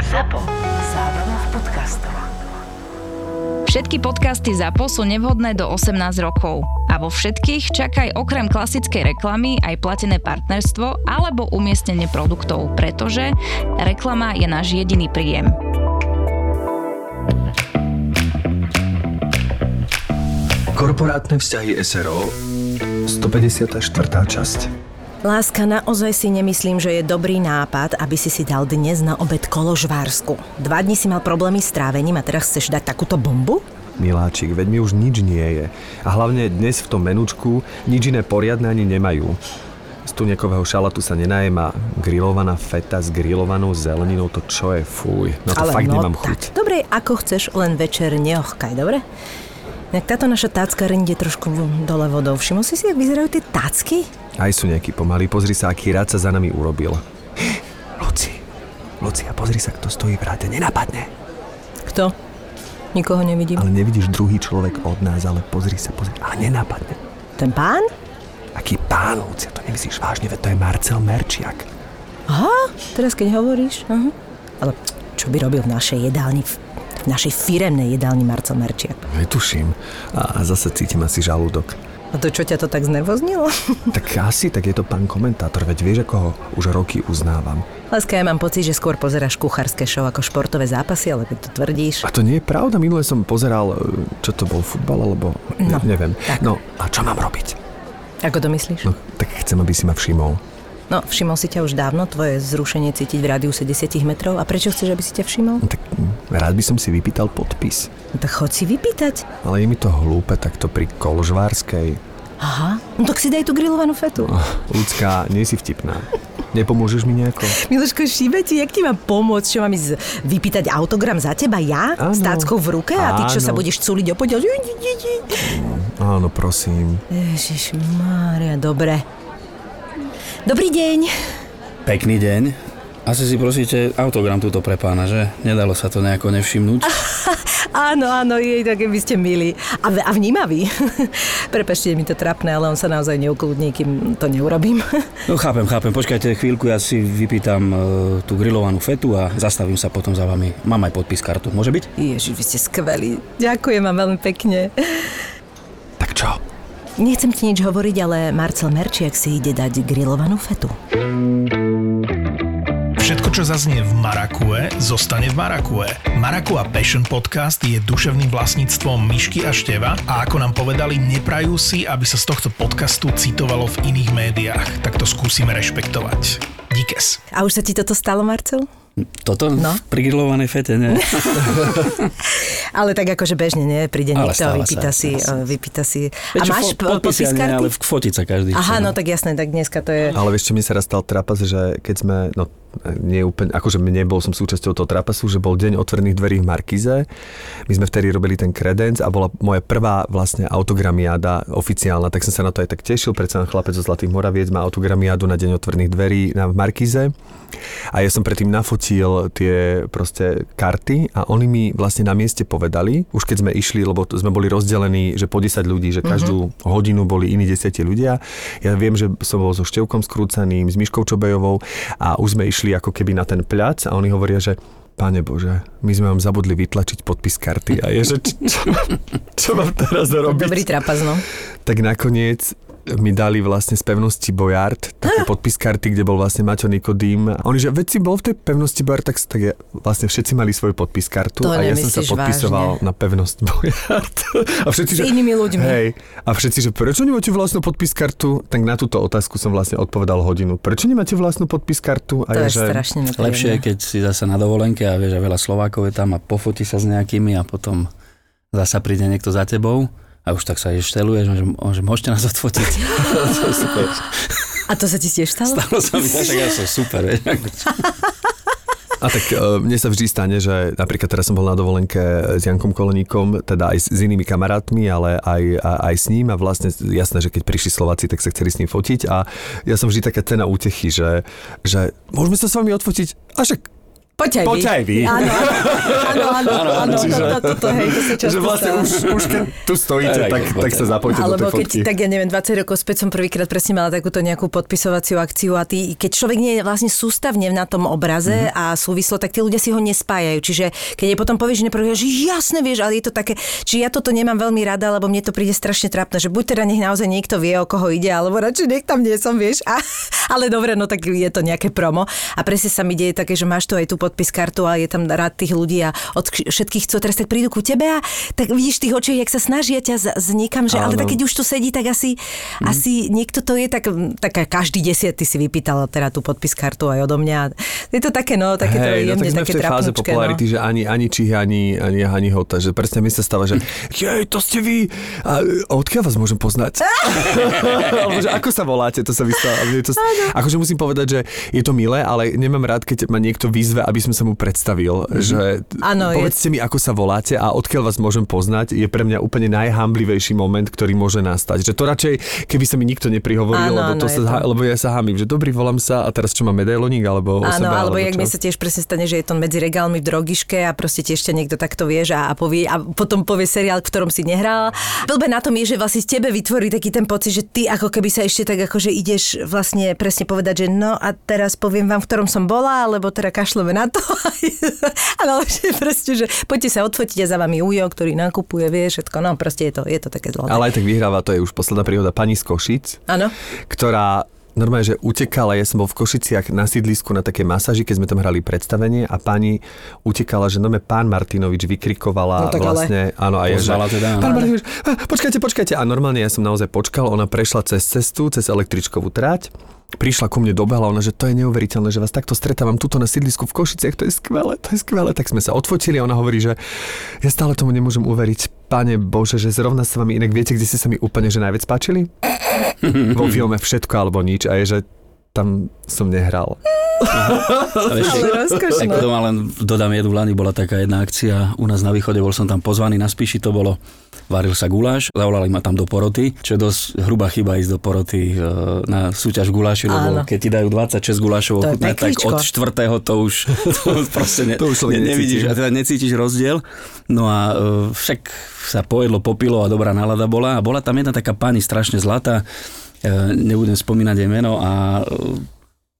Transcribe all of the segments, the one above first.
ZAPO. Zábrná v podcastov. Všetky podcasty ZAPO sú nevhodné do 18 rokov. A vo všetkých čakaj okrem klasickej reklamy aj platené partnerstvo alebo umiestnenie produktov, pretože reklama je náš jediný príjem. Korporátne vzťahy SRO 154. časť Láska, naozaj si nemyslím, že je dobrý nápad, aby si si dal dnes na obed koložvársku. Dva dní si mal problémy s trávením a teraz chceš dať takúto bombu? Miláčik, veď mi už nič nie je. A hlavne dnes v tom menučku nič iné poriadne ani nemajú. Z tunekového šalatu sa nenajem a grillovaná feta s grillovanou zeleninou, to čo je, fuj. No to Ale fakt no nemám tak, chuť. Dobre, ako chceš, len večer neochkaj, dobre? Tak táto naša tácka ide trošku dole vodou. Všimol si si, jak vyzerajú tie tácky? Aj sú nejaký pomalý, pozri sa, aký rád sa za nami urobil. Luci, Lucia, pozri sa, kto stojí v rade, nenapadne. Kto? Nikoho nevidím. Ale nevidíš druhý človek od nás, ale pozri sa, pozri, ale nenapadne. Ten pán? Aký pán, Lucia, to nemyslíš vážne, veď to je Marcel Merčiak. Aha, teraz keď hovoríš. Aha. Ale čo by robil v našej jedálni, v v našej firemnej jedálni Marcel Merčiak? Netuším. A, a zase cítim asi žalúdok. A to čo ťa to tak znervoznilo? Tak asi, tak je to pán komentátor, veď vieš, ako ho už roky uznávam. Láska, ja mám pocit, že skôr pozeráš kuchárske show ako športové zápasy, ale keď to tvrdíš. A to nie je pravda, minule som pozeral, e, čo to bol, futbal, alebo No, ne, neviem. tak. No, a čo mám robiť? Ako to myslíš? No, tak chcem, aby si ma všimol. No, všimol si ťa už dávno, tvoje zrušenie cítiť v rádiuse 10 metrov. A prečo chceš, aby si ťa všimol? No, tak rád by som si vypýtal podpis. No, tak choď si vypýtať. Ale je mi to hlúpe takto pri Kolžvárskej. Aha, no tak si daj tú grillovanú fetu. Oh, ľudská, nie si vtipná. Nepomôžeš mi nejako? Miloško, šíbe ti, jak ti mám pomôcť? Čo mám ísť vypýtať autogram za teba ja? Áno. S táckou v ruke? A ty čo Áno. sa budeš cúliť o podiel? Áno, prosím. Ježiš Mária, dobre. Dobrý deň. Pekný deň. Asi si prosíte autogram túto pre pána, že? Nedalo sa to nejako nevšimnúť? Áno, áno, jej, tak by ste milí. A, v- a vnímavý. Prepašte, mi to trapné, ale on sa naozaj neukludní, kým to neurobím. No chápem, chápem. Počkajte chvíľku, ja si vypýtam e, tú grillovanú fetu a zastavím sa potom za vami. Mám aj podpis kartu. Môže byť? Ježiš, vy ste skvelí. Ďakujem vám veľmi pekne. Tak čo? Nechcem ti nič hovoriť, ale Marcel Merčiak si ide dať grillovanú fetu. Všetko, čo zaznie v Marakue, zostane v Marakue. Marakua Passion Podcast je duševným vlastníctvom Myšky a Števa a ako nám povedali, neprajú si, aby sa z tohto podcastu citovalo v iných médiách. Tak to skúsime rešpektovať. Díkes. A už sa ti toto stalo, Marcel? Toto? No. Pri grillovanej fete, ne? Ale tak akože bežne, nie? Príde Ale niekto a vypýta sa, si, e, vypýta si. Veď A máš fo- podpis nie, karty? ale v- fotiť sa každý Aha, chce, no tak jasné, tak dneska to je... Ale vieš, čo mi sa raz stal trapas, že keď sme, no nie úplne, akože nebol som súčasťou toho trapasu, že bol deň otvorených dverí v Markize. My sme vtedy robili ten kredenc a bola moja prvá vlastne autogramiáda oficiálna, tak som sa na to aj tak tešil, predsa chlapec zo Zlatých Moraviec má autogramiádu na deň otvorených dverí na v Markize. A ja som predtým nafotil tie proste karty a oni mi vlastne na mieste povedali, už keď sme išli, lebo sme boli rozdelení, že po 10 ľudí, že každú hodinu boli iní 10 ľudia. Ja viem, že som bol so Števkom Skrúcaným, s Miškou Čobejovou a už sme išli ako keby na ten pľac a oni hovoria, že Pane Bože, my sme vám zabudli vytlačiť podpis karty a je, že čo, čo, čo mám teraz robiť? Dobrý trapas, no. tak nakoniec mi dali vlastne z pevnosti Bojard také podpis karty, kde bol vlastne Maťo Nikodým. A oni, že veď si bol v tej pevnosti Bojard, tak, tak je, vlastne všetci mali svoj podpis kartu To a ja som sa podpisoval vážne? na pevnosť Bojard. A všetci, S že, inými ľuďmi. Hej, a všetci, že prečo nemáte vlastnú podpis kartu? Tak na túto otázku som vlastne odpovedal hodinu. Prečo nemáte vlastnú podpis kartu? A To ja, je že, strašne nepríjemné. Lepšie je, keď si zase na dovolenke a vieš, že veľa Slovákov je tam a pofotí sa s nejakými a potom zasa príde niekto za tebou a už tak sa ešteluješ, že, že môžete nás odfotiť. to je super. A to sa ti tiež stalo? Stalo sa mi, že ja som super, vieš. A tak e, mne sa vždy stane, že napríklad teraz som bol na dovolenke s Jankom Koleníkom, teda aj s, s inými kamarátmi, ale aj, a, aj s ním a vlastne jasné, že keď prišli Slováci, tak sa chceli s ním fotiť a ja som vždy taká cena útechy, že, že môžeme sa s vami odfotiť a však Poď aj vy. Poď aj vy. Áno, áno, áno, áno, áno, to, to, to, to, hej, to sa často Že vlastne stáva. už, už keď tu stojíte, Tak, tak, tak sa aj. zapojte do Alebo tej keď, fotky. tak ja neviem, 20 rokov späť som prvýkrát presne mala takúto nejakú podpisovaciu akciu a ty, keď človek nie je vlastne sústavne na tom obraze Mhm. a súvislo, tak tí ľudia si ho nespájajú. Čiže keď je potom povieš, že neprvé, že jasne vieš, ale je to také, či ja toto nemám veľmi rada, lebo mne to príde strašne trápne, že buď teda nech naozaj niekto vie, o koho ide, alebo radšej nech tam nie som, vieš. A, ale dobre, no tak je to nejaké promo. A presne sa mi deje také, že máš tu aj tú podpis kartu a je tam rád tých ľudí a od všetkých chcú teraz tak prídu ku tebe a tak vidíš v tých očiach, jak sa snažia ťa z, z niekam, že ale Áno. tak keď už tu sedí, tak asi, Mhm. asi niekto to je, tak, tak každý desiatý si vypýtal teda tú podpis kartu aj odo mňa. Je to také, no, také to Hej, no jemne, tak sme také v tej fáze trapnučké, popularity, no. že ani, ani čich, ani, ani, ani hota, že presne mi sa stáva, že jej, to ste vy, a odkiaľ vás môžem poznať? Alebo že ako sa voláte, to sa vystáva. To, akože musím povedať, že je to milé, ale nemám rád, keď ma niekto vyzve, aby som sa mu predstavil, že Áno, je- povedzte mi, ako sa voláte a odkiaľ vás môžem poznať, je pre mňa úplne najhamblivejší moment, ktorý môže nastať. Že to radšej, keby sa mi nikto neprihovoril, Áno, lebo, to je sa, to. lebo ja sa hamím, že dobrý, volám sa a teraz čo mám medailoník, alebo Áno, sebe, alebo jak čo? mi sa tiež presne stane, že je to medzi regálmi v drogiške a proste tiež ťa niekto takto vieš a, a, povie, a potom povie seriál, v ktorom si nehral. Blbe na tom je, že vlastne z tebe vytvorí taký ten pocit, že ty ako keby sa ešte tak akože ideš vlastne presne povedať, že no a teraz poviem vám, v ktorom som bola, alebo teda kašleme na to. Ale že proste, že poďte sa odfotiť a za vami Ujo, ktorý nakupuje, vie všetko. No proste je to, je to také zlaté. Ale aj tak vyhráva, to je už posledná príhoda pani z Košic, Áno. ktorá normálne, že utekala, ja som bol v Košiciach na sídlisku na takej masáži, keď sme tam hrali predstavenie a pani utekala, že nome pán Martinovič No vykrikovala ale- vlastne, áno, a je, že teda, áno. pán Martinovič, "Ah, počkajte, počkajte. A normálne ja som naozaj počkal, ona prešla cez cestu, cez električkovú trať, prišla ku mne dobehla, ona, že to je neuveriteľné, že vás takto stretávam tuto na sídlisku v Košiciach, to je skvelé, to je skvelé. Tak sme sa odfotili a ona hovorí, že ja stále tomu nemôžem uveriť. Pane Bože, že zrovna sa vami inak viete, kde ste sa mi úplne že najviac páčili? Vo filme Všetko alebo nič a je, že tam som nehral. Ale ešte, Ale rozkošné. ako doma len dodám jednu Lani, bola taká jedna akcia u nás na východe, bol som tam pozvaný na Spíši, to bolo, varil sa guláš, zavolali ma tam do poroty, čo je dosť hrubá chyba ísť do poroty e, na súťaž guláši, lebo Áno. keď ti dajú 26 gulášov ochutnať, tak od štvrtého to už to proste ne, To už ne, nevidíš, a teda necítiš rozdiel. No a e, však sa pojedlo, popilo a dobrá nálada bola a bola tam jedna taká pani strašne zlatá, nebudem spomínať jej meno a e,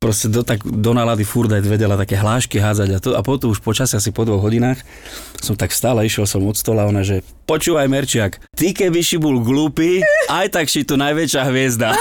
proste do, tak, do nálady furt aj vedela také hlášky hádzať a, to, a potom už počas asi po dvoch hodinách som tak stále išiel som od stola a ona, že počúvaj Merčiak, ty keby si bol glúpy, aj tak si tu najväčšia hviezda.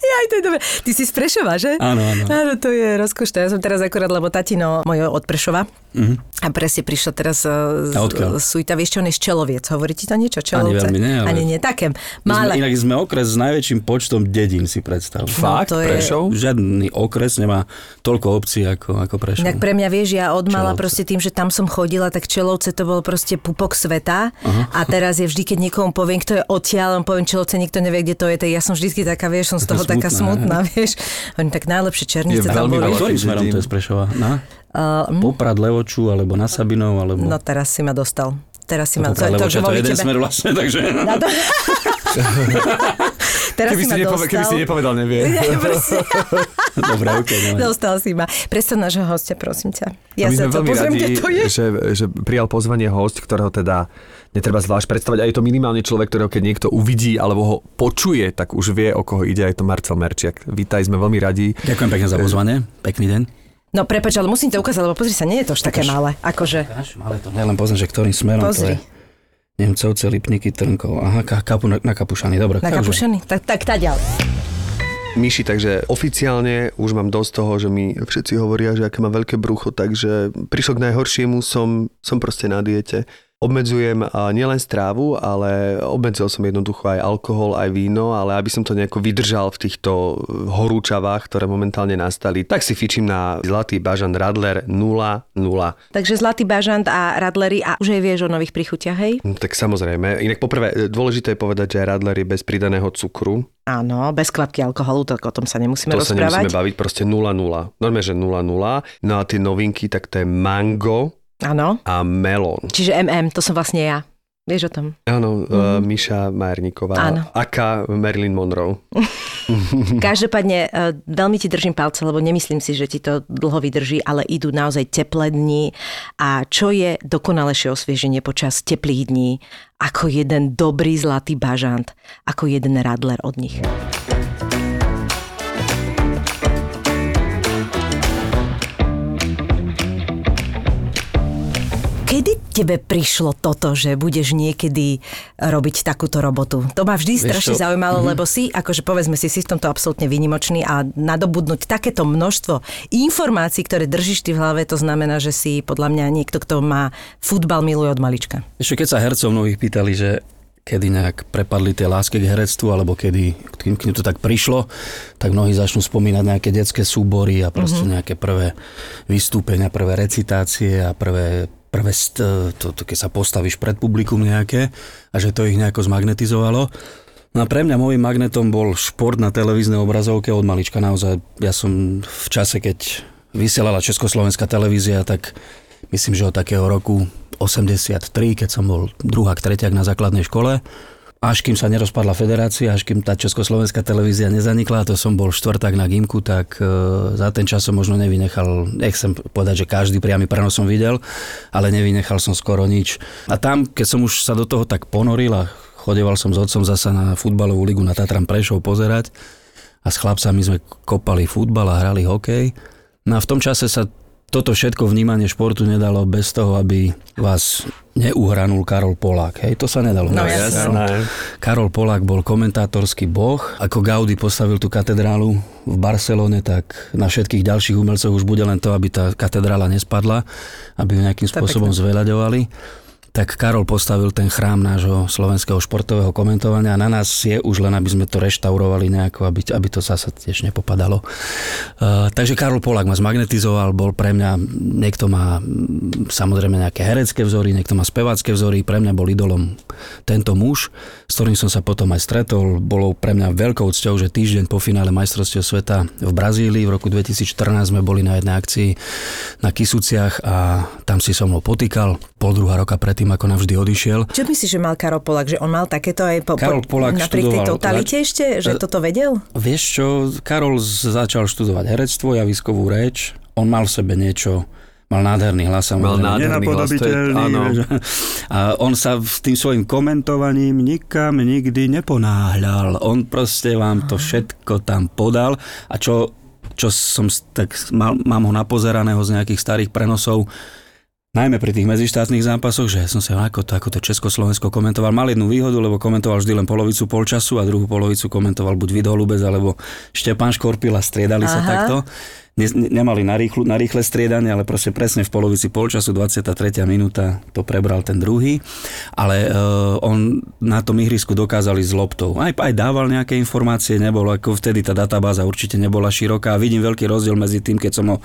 Ja, to je dobre. Ty si z Prešova, že? Áno, áno. Áno, to je rozkošné. Ja som teraz akorát, lebo tatino môj od Prešova. Mhm. A presne prišla teraz e, z, A z Suita, vieš čo, on je z Čeloviec. Hovorí ti to niečo? Čelovce? veľmi nie, ale- Ani nie, také. My sme, Malé. inak sme okres s najväčším počtom dedín, si predstav. Fakt, to je- Prešov? Žiadny okres nemá toľko obcí ako, ako Prešov. Inak pre mňa, vieš, ja od mala Čelovce. proste tým, že tam som chodila, tak Čelovce to bol proste pupok sveta. A teraz je vždy, keď niekomu poviem, kto je odtiaľ, poviem Čelovce, nikto nevie, kde to je, tak ja som vždy taká, vieš, som z toho taká smutná, vieš. Oni tak najlepšie černice Je tam boli. ktorým smerom to je z Prešova? Na? Uh, mm, Poprad, Levoču, alebo na Sabinov, alebo... no teraz si ma dostal. Teraz si ma... Poprad, Levoča, to je volí jeden tebe- smer vlastne, takže... Na to... teraz Keby si si, ma nepove- keby si dostal. nepovedal, nevie. Nie, proste. Dobre, ok, no. Dostal si ma. Predstav nášho hostia, prosím ťa. Ja my sa sme to veľmi pozriem, radi, kde to je. Že, že prijal pozvanie host, ktorého teda netreba zvlášť predstavať. A je to minimálne človek, ktorého keď niekto uvidí alebo ho počuje, tak už vie, o koho ide. Je to Marcel Merčiak. Vítaj, sme veľmi radi. Ďakujem pekne za pozvanie, pekný deň. No prepač, ale musím to ukázať, lebo pozri sa, nie je to už také malé. Akože, Až, ale to nielen poznám, že ktorým smerom Pozri. to je. Nemcovce, Lipníky, Trnkov. Aha, ka, kapu, na, na Kapušany, dobre. na takže- kapušany? Tak, tak tá ďalej. Myši, takže oficiálne už mám dosť toho, že mi všetci hovoria, že aké má veľké brucho, takže prišlo k najhoršiemu, som, som proste na diete. Obmedzujem a nielen strávu, ale obmedzil som jednoducho aj alkohol, aj víno, ale aby som to nejako vydržal v týchto horúčavách, ktoré momentálne nastali, tak si fičím na Zlatý bažant Radler 0,0. Takže Zlatý bažant a Radlery a už aj vieš o nových príchutiach, hej? No, tak samozrejme. Inak poprvé, dôležité je povedať, že Radler je bez pridaného cukru. Áno, bez kvapky alkoholu, tak o tom sa nemusíme To sa rozprávať. nemusíme baviť, proste 0,0. Normálne, že 0,0. No a tie novinky, tak to je mango Áno. a melón. Čiže MM, to som vlastne ja. Vieš o tom? Áno, mm. Miša Majerníková, Áno. aká Marilyn Monroe. Každopádne e, veľmi ti držím palce, lebo nemyslím si, že ti to dlho vydrží, ale idú naozaj teplé dni a čo je dokonalejšie osvieženie počas teplých dní ako jeden dobrý zlatý bažant, ako jeden radler od nich. Tebe prišlo toto, že budeš niekedy robiť takúto robotu? To ma vždy strašne zaujímalo, lebo si, akože povedzme si, si v tomto absolútne výnimočný a nadobudnúť takéto množstvo informácií, ktoré držíš ty v hlave, to znamená, že si podľa mňa niekto, kto má futbal miluje od malička. Ešte keď sa hercov mnohých pýtali, že kedy nejak prepadli tie lásky k herectvu, alebo kedy k to tak prišlo, tak mnohí začnú spomínať nejaké detské súbory a proste mm-hmm. nejaké prvé vystúpenia, prvé recitácie a prvé, prvé to, to, keď sa postavíš pred publikum nejaké a že to ich nejako zmagnetizovalo. No a pre mňa môjim magnetom bol šport na televíznej obrazovke od malička. Naozaj, ja som v čase, keď vysielala Československá televízia, tak myslím, že od takého roku 83, keď som bol druhák, tretiak na základnej škole, až kým sa nerozpadla federácia, až kým tá Československá televízia nezanikla, to som bol štvrták na Gimku, tak e, za ten čas som možno nevynechal, nechcem povedať, že každý priamy prenos som videl, ale nevynechal som skoro nič. A tam, keď som už sa do toho tak ponoril a chodeval som s otcom zasa na futbalovú ligu na Tatran Prešov pozerať a s chlapcami sme kopali futbal a hrali hokej. No a v tom čase sa toto všetko vnímanie športu nedalo bez toho, aby vás neuhranul Karol Polák. Hej, to sa nedalo. No, jasné. Karol Polák bol komentátorský boh. Ako Gaudi postavil tú katedrálu v Barcelone, tak na všetkých ďalších umelcov už bude len to, aby tá katedrála nespadla, aby ju nejakým To spôsobom zveľaďovali tak Karol postavil ten chrám nášho slovenského športového komentovania a na nás je už len, aby sme to reštaurovali nejako, aby, aby to zase tiež nepopadalo. Uh, takže Karol Polák ma zmagnetizoval, bol pre mňa, niekto má samozrejme nejaké herecké vzory, niekto má spevácké vzory, pre mňa bol idolom tento muž, s ktorým som sa potom aj stretol. Bolo pre mňa veľkou cťou, že týždeň po finále majstrovstiev sveta v Brazílii v roku 2014 sme boli na jednej akcii na Kisuciach a tam si so mnou potýkal. Pol druhá roka predtým, ako navždy odišiel. Čo myslíš, že mal Karol Polak? Že on mal takéto aj po, Karol Polák napriek tej študoval- totalite ešte? Že E, toto vedel? Vieš čo, Karol začal študovať herectvo, javiskovú reč. On mal v sebe niečo, mal nádherný hlas. Mal nádherný hlas, to je- áno. A on sa s tým svojim komentovaním nikam nikdy neponáhľal. On proste vám to všetko tam podal a čo, čo som tak mal, mám ho napozeraného z nejakých starých prenosov, Najmä pri tých medzištátnych zápasoch, že som sa ako to, ako to Československo komentoval. Mal jednu výhodu, lebo komentoval vždy len polovicu polčasu a druhú polovicu komentoval buď Vido Lubec alebo Štepán Škorpil a striedali sa Aha. takto. Ne, ne- nemali na, rýchlu, na rýchle striedanie, ale proste presne v polovici polčasu, 23. minúta, to prebral ten druhý. Ale uh, on na tom ihrisku dokázali s loptou. Aj, aj dával nejaké informácie, nebolo ako vtedy tá databáza určite nebola široká. Vidím veľký rozdiel medzi tým, keď som ho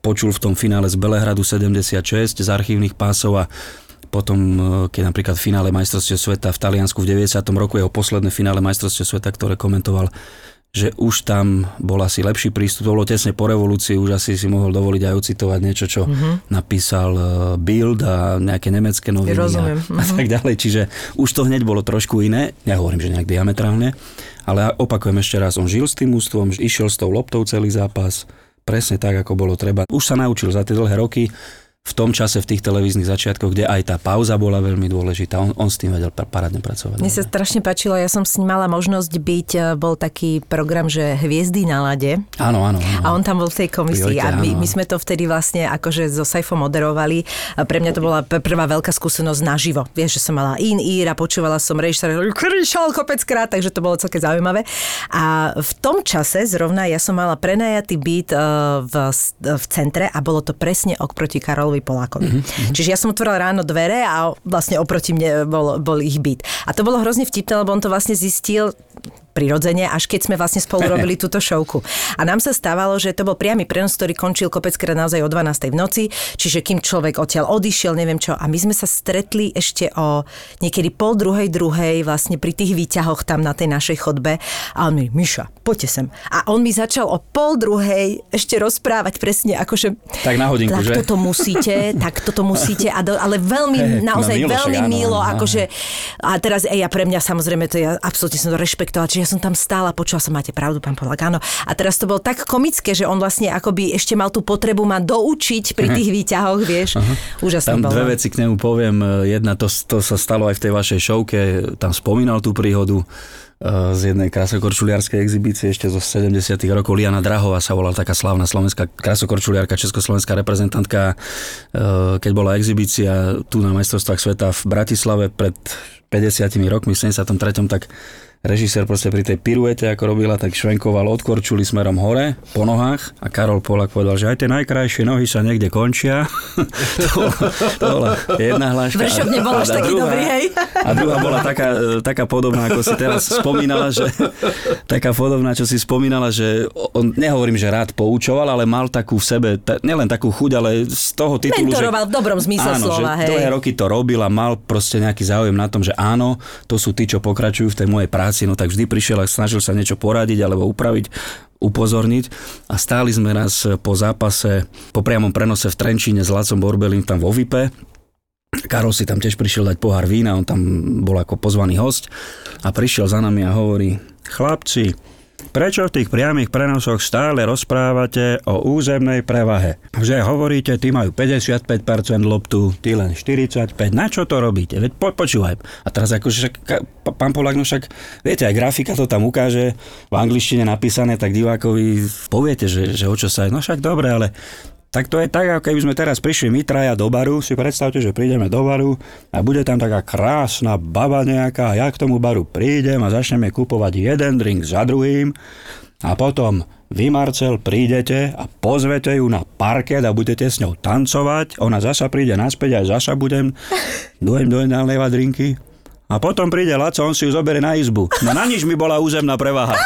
počul v tom finále z Belehradu 76 z archívnych pásov a potom, e, keď napríklad v finále majstrovstiev sveta v Taliansku v 90. roku jeho posledné finále majstrovstiev sveta, ktoré komentoval, že už tam bol asi lepší prístup, to bolo tesne po revolúcii, už asi si mohol dovoliť aj ocitovať niečo, čo mm-hmm. napísal e, Bild a nejaké nemecké noviny Rozumiem, a, a tak ďalej, čiže už to hneď bolo trošku iné, nehovorím, že nejak diametrálne, ale opakujem ešte raz, on žil s tým ústvom, išiel s tou loptou celý zápas, presne tak, ako bolo treba. Už sa naučil za tie dlhé roky, v tom čase, v tých televíznych začiatkoch, kde aj tá pauza bola veľmi dôležitá, on, on s tým vedel pa- parádne pracovať. Mne sa strašne páčilo, ja som s ním mala možnosť byť, e, bol taký program, že Hviezdy na lade. Áno, áno. áno. A on tam bol v tej komisii Priorite, a my, my sme to vtedy vlastne akože so Saifom moderovali. A pre mňa to bola prvá veľká skúsenosť naživo. Vieš, že som mala in ír a počúvala som režisera, krišal kopeckrát, takže to bolo celké zaujímavé. A v tom čase zrovna ja som mala prenajatý byt e, v, v centre a bolo to presne oproti Karolovi Polákovi. Mhm, Čiže ja som otvorila ráno dvere a vlastne oproti mne bol, bol ich byt. A to bolo hrozne vtipné, lebo on to vlastne zistil prirodzene, až keď sme vlastne spolu robili túto šovku. A nám sa stávalo, že to bol priamy prenos, ktorý končil kopeckrát naozaj o 12. v noci, čiže kým človek odtiaľ odišiel, neviem čo. A my sme sa stretli ešte o niekedy pol druhej, druhej, vlastne pri tých výťahoch tam na tej našej chodbe. A on mi, Miša, poďte sem. A on mi začal o pol druhej ešte rozprávať presne, akože... Tak na hodinku, tak že? toto musíte, tak toto musíte, a do, ale veľmi, Hej, naozaj na Milošek, veľmi áno, milo, áno, akože... A teraz, ej, a pre mňa samozrejme, to ja absolútne som to rešpektovala, čiže ja som tam stála, počula som, máte pravdu, pán Polak, áno. A teraz to bolo tak komické, že on vlastne akoby ešte mal tú potrebu ma doučiť pri tých výťahoch, vieš. Úžasné Tam bolo. dve veci k nemu poviem. Jedna, to, to sa stalo aj v tej vašej šovke, tam spomínal tú príhodu eh, z jednej krasokorčuliarskej exibície ešte zo 70 rokov. Liana Drahová sa volala taká slávna slovenská krasokorčuliarka, československá reprezentantka. Eh, Keď bola exibícia tu na majstrovstvách sveta v Bratislave pred 50 rokmi, v 73. tak režisér proste pri tej piruete, ako robila, tak švenkoval od korčuli smerom hore, po nohách a Karol Polak povedal, že aj tie najkrajšie nohy sa niekde končia. to, to bola jedna hláška. Vršok nebol až taký dobrý, hej. A druhá bola taká, taká podobná, ako si teraz spomínala, že taká podobná, čo si spomínala, že on, nehovorím, že rád poučoval, ale mal takú v sebe, ta, nielen takú chuť, ale z toho titulu, Mentoroval že, v dobrom zmysle áno, slova, že hej. dlhé roky to robil a mal proste nejaký záujem na tom, že áno, to sú tí, čo pokračujú v tej mojej práci, no tak vždy prišiel a snažil sa niečo poradiť alebo upraviť, upozorniť. A stáli sme raz po zápase, po priamom prenose v Trenčíne s Lacom Borbelím tam vo Vipe. Karol si tam tiež prišiel dať pohár vína, on tam bol ako pozvaný host a prišiel za nami a hovorí, chlapci, prečo v tých priamých prenosoch stále rozprávate o územnej prevahe? Že hovoríte, ty majú 55% loptu, ty len 45%, na čo to robíte? Veď po, počúvaj. A teraz akože pán Polák, no však, viete, aj grafika to tam ukáže, v angličtine napísané, tak divákovi poviete, že, že o čo sa je. No však dobre, ale tak to je tak, ako keby sme teraz prišli my traja do baru, si predstavte, že prídeme do baru a bude tam taká krásna baba nejaká. A ja k tomu baru prídem a začneme kupovať jeden drink za druhým. A potom vy, Marcel, prídete a pozvete ju na parket a budete s ňou tancovať, ona zasa príde naspäť a zasa budem, dujem, dujem, nalievať drinky. A potom príde Laco, on si ju zoberie na izbu. No na nič mi bola územná prevaha.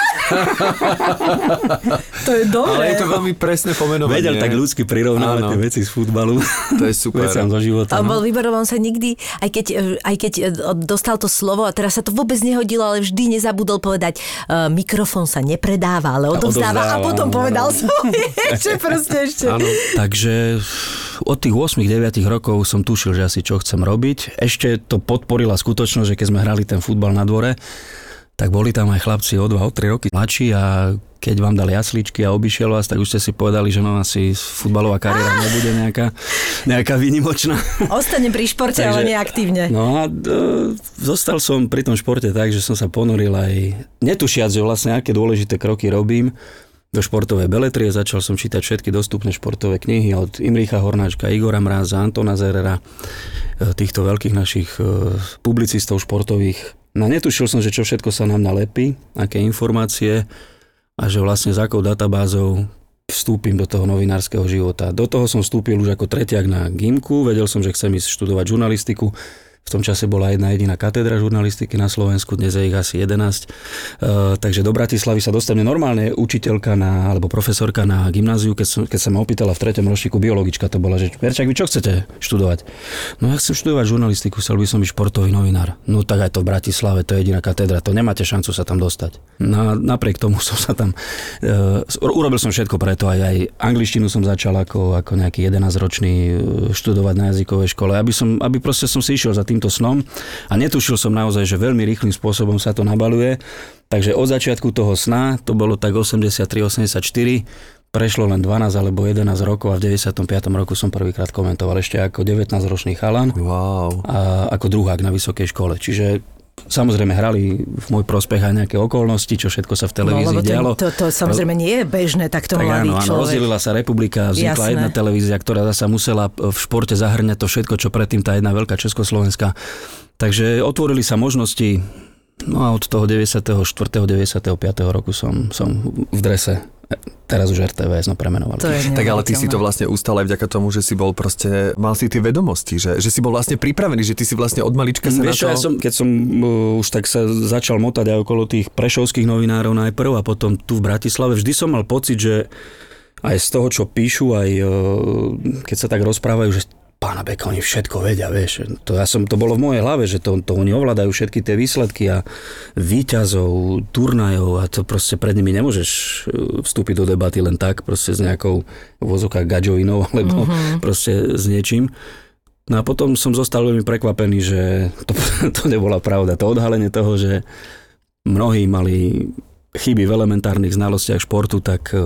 To je dobré. Ale je to veľmi presné pomenovanie. Vedel tak ľudsky prirovnávať tie veci z futbalu. To je super. Veciam zo života. A no. bol výborov, on sa nikdy, aj keď, aj keď e, dostal to slovo, a teraz sa to vôbec nehodilo, ale vždy nezabudol povedať, uh, mikrofón sa nepredáva, ale odovzdáva a odovzdáva, potom áno, povedal áno. svoje, že proste ešte. Áno. Takže od tých 8-9 rokov som tušil, že asi čo chcem robiť. Ešte to podporila skutočnosť, že keď sme hrali ten futbal na dvore, tak boli tam aj chlapci o 2, o 3 roky mladší a keď vám dali jasličky a obišiel vás, tak už ste si povedali, že no asi futbalová kariéra nebude nejaká, nejaká výnimočná. Ostane pri športe, ale Takže- neaktívne. No a e, zostal som pri tom športe tak, že som sa ponoril aj netušiac, že vlastne aké dôležité kroky robím do športovej beletrie. Začal som čítať všetky dostupné športové knihy od Imricha Hornáčka, Igora Mráza, Antona Zerera, e, týchto veľkých našich e, publicistov športových. No netušil som, že čo všetko sa nám nalepí, aké informácie a že vlastne s akou databázou vstúpim do toho novinárskeho života. Do toho som vstúpil už ako tretiak na GIMku, vedel som, že chcem ísť študovať žurnalistiku. V tom čase bola jedna jediná katedra žurnalistiky na Slovensku, dnes je ich asi 11. Uh, takže do Bratislavy sa dostane normálne učiteľka na, alebo profesorka na gymnáziu, keď, som, keď sa ma opýtala v treťom ročníku biologička, to bola, že Verčak, vy čo chcete študovať? No ja chcem študovať žurnalistiku, chcel by som byť športový novinár. No tak aj to v Bratislave, to je jediná katedra, to nemáte šancu sa tam dostať. No, a napriek tomu som sa tam, uh, urobil som všetko preto, aj, aj angličtinu som začal ako, ako nejaký 11-ročný uh, študovať na jazykovej škole, aby, som, aby proste som si išiel za týmto snom a netušil som naozaj, že veľmi rýchlým spôsobom sa to nabaluje. Takže od začiatku toho sna, to bolo tak 83-84, prešlo len 12 alebo 11 rokov a v 95. roku som prvýkrát komentoval ešte ako 19-ročný chalan Wow. a ako druhák na vysokej škole. Čiže samozrejme hrali v môj prospech aj nejaké okolnosti, čo všetko sa v televízii no, dialo. to, to, to samozrejme nie je bežné takto Tak áno, áno, človek. rozdelila sa republika, vznikla Jasné. jedna televízia, ktorá zasa musela v športe zahrňať to všetko, čo predtým tá jedna veľká Československá. Takže otvorili sa možnosti, no a od toho 94. 95. roku som, som v drese Teraz už RTVS, no premenovali. To je Tak ale ty si to vlastne ustal aj vďaka tomu, že si bol proste, mal si tie vedomosti, že, že si bol vlastne pripravený, že ty si vlastne od malička sa na Vieš, čo, to... ja som, keď som uh, už tak sa začal motať aj okolo tých prešovských novinárov najprv a potom tu v Bratislave, vždy som mal pocit, že aj z toho, čo píšu, aj uh, keď sa tak rozprávajú, že pána Beka, oni všetko vedia, vieš. To, ja som, to bolo v mojej hlave, že to, to oni ovládajú všetky tie výsledky a výťazov, turnajov a to proste pred nimi nemôžeš uh, vstúpiť do debaty len tak, proste s nejakou vozoká gadžovinou alebo mm-hmm. proste s niečím. No a potom som zostal veľmi prekvapený, že to, to nebola pravda. To odhalenie toho, že mnohí mali chyby v elementárnych znalostiach športu, tak e,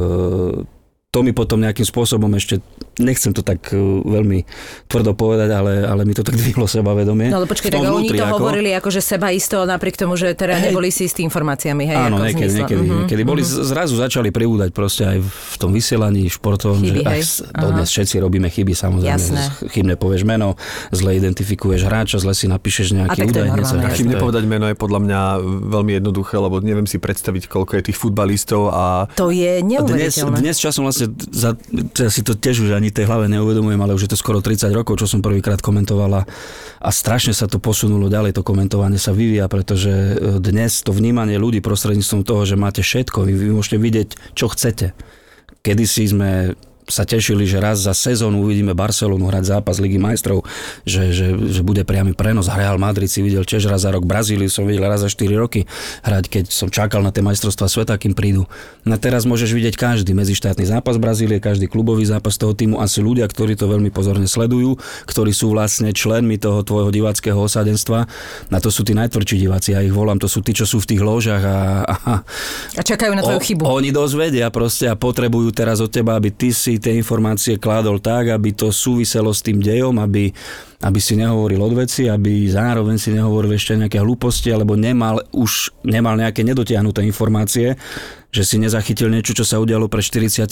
to mi potom nejakým spôsobom ešte, nechcem to tak e, veľmi tvrdo povedať, ale, ale mi to tak dvihlo sebavedomie. No ale počkaj, tak oni vnútri to ako- hovorili akože seba isto, napriek tomu, že teda Hej. neboli si s tým informáciami, hej, Áno, ako niekedy, niekedy, Mhm. niekedy. Boli, zrazu začali pribúdať proste aj v tom vysielaní športovom, Chyby, že s- dodnes všetci robíme chyby, samozrejme. Jasné. Chybne povieš meno, zle identifikuješ hráča, zle si napíšeš nejaký údaj. A tak chybne povedať meno je podľa mňa veľmi jednoduché, lebo neviem si predstaviť, koľko je tých futbalistov a To je A Dnes, neuveriteľné. dnes časom vlastne, za, ja si to tiež už ani tej hlave neuvedomujem, ale už je to skoro 30 rokov, čo som prvýkrát komentovala a strašne sa to posunulo ďalej, to komentovanie sa vyvíja, pretože e, dnes to vnímanie ľudí prostredníctvom toho, že máte všetko, vy, vy môžete vidieť, čo chcete. Kedysi sme sa tešili, že raz za sezónu uvidíme Barcelonu hrať zápas Ligy majstrov, že, že, že bude priamy prenos. Real Madrid si videl tiež raz za rok, Brazíliu som videl raz za 4 roky hrať, keď som čakal na tie majstrovstvá sveta, kým prídu. No teraz môžeš vidieť každý medzištátny zápas Brazílie, každý klubový zápas toho týmu a sú ľudia, ktorí to veľmi pozorne sledujú, ktorí sú vlastne členmi toho tvojho diváckého osadenstva. Na to sú tí najtvrdší diváci, ja ich volám, to sú tí, čo sú v tých ložách a, a, A čakajú na tvoju o- chybu. Oni dosť vedia proste a potrebujú teraz od teba, aby ty si tie informácie kládol tak, aby to súviselo s tým dejom, aby, aby si nehovoril od veci, aby zároveň si nehovoril ešte nejaké hlúposti, alebo nemal už nemal nejaké nedotiahnuté informácie, že si nezachytil niečo, čo sa udialo pred 48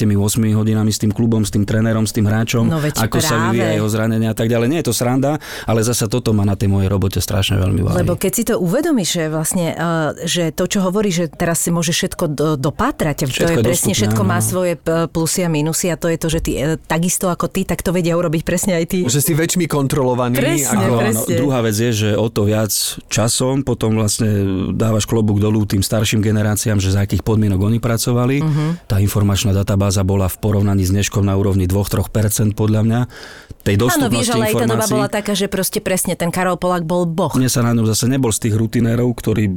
hodinami s tým klubom, s tým trénerom, s tým hráčom, No veď ako sa práve. vyvíja jeho zranenia a tak ďalej. Nie je to sranda, ale zasa toto ma na tej mojej robote strašne veľmi baví. Lebo keď si to uvedomíš, že vlastne, uh, že to, čo hovorí, že teraz si môže všetko do, dopátrať, to Všetko je je presne, dostupné, všetko má svoje plusy a minusy a to je to, že ty e, takisto ako ty, tak to vedia urobiť presne aj ty. že si väčšmi kontrolovaný. Presne, ako, presne. Druhá vec je, že o to viac časom potom vlastne dávaš klobúk dolu tým starším generáciám, že za akých podmienok oni pracovali. Mhm. Uh-huh. Tá informačná databáza bola v porovnaní s dneškom na úrovni 2-3% podľa mňa. Tej Áno, dostupnosti vieš, ale aj tá doba bola taká, že proste presne ten Karol Polák bol boh. Mne sa na ňom zase nebol z tých rutinérov, ktorý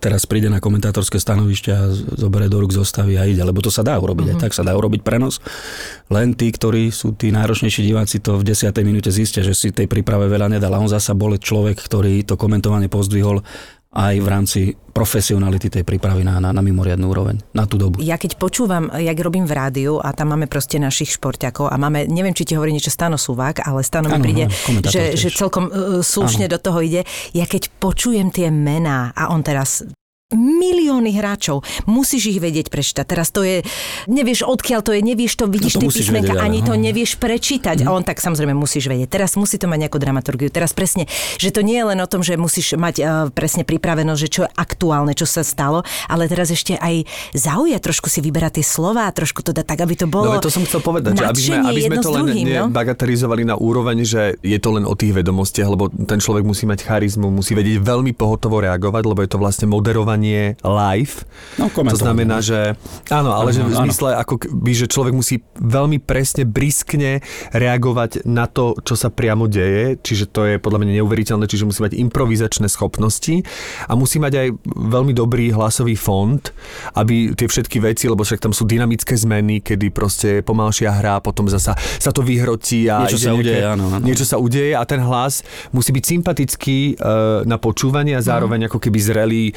teraz príde na komentátorské stanovište a zoberie do rúk zostavy a ide, lebo to sa dá urobiť, Mhm. mm-hmm. aj tak sa dá urobiť prenos. Len tí, ktorí sú tí náročnejší diváci, to v 10. minúte zistia, že si tej príprave veľa nedal. A on zasa bol človek, ktorý to komentovanie pozdvihol aj v rámci profesionality tej prípravy na, na, na mimoriadnú úroveň, na tú dobu. Ja keď počúvam, jak robím v rádiu a tam máme proste našich športiakov a máme, neviem, či ti hovorí niečo Stano Suvák, ale Stano mi príde, áno, že, tiež. že celkom uh, slušne do toho ide. Ja keď počujem tie mená a on teraz milióny hráčov. Musíš ich vedieť prečítať. Teraz to je, nevieš odkiaľ to je, nevieš to, vidíš No to tie písmenka, vedieť, ani to no. nevieš prečítať. A on tak samozrejme musíš vedieť. Teraz musí to mať nejakú dramaturgiu. Teraz presne, že to nie je len o tom, že musíš mať uh, presne pripravenosť, že čo je aktuálne, čo sa stalo, ale teraz ešte aj zaujať, trošku si vyberať tie slova, trošku to dať tak, aby to bolo No to som chcel povedať, že aby sme, aby sme to len druhým, no? na úroveň, že je to len o tých vedomostiach, lebo ten človek musí mať charizmu, musí vedieť veľmi pohotovo reagovať, lebo je to vlastne moderovanie live. No, to znamená, že áno, ale Áno, že v áno. zmysle ako by, že človek musí veľmi presne, briskne reagovať na to, čo sa priamo deje, čiže to je podľa mňa neuveriteľné, čiže musí mať improvizačné schopnosti a musí mať aj veľmi dobrý hlasový fond, aby tie všetky veci, lebo však tam sú dynamické zmeny, kedy proste pomalšia hra, potom zasa sa to vyhrotí a Niečo sa udeje, áno, áno. niečo sa udeje a ten hlas musí byť sympatický e, na počúvanie a zároveň ako keby zrelý e,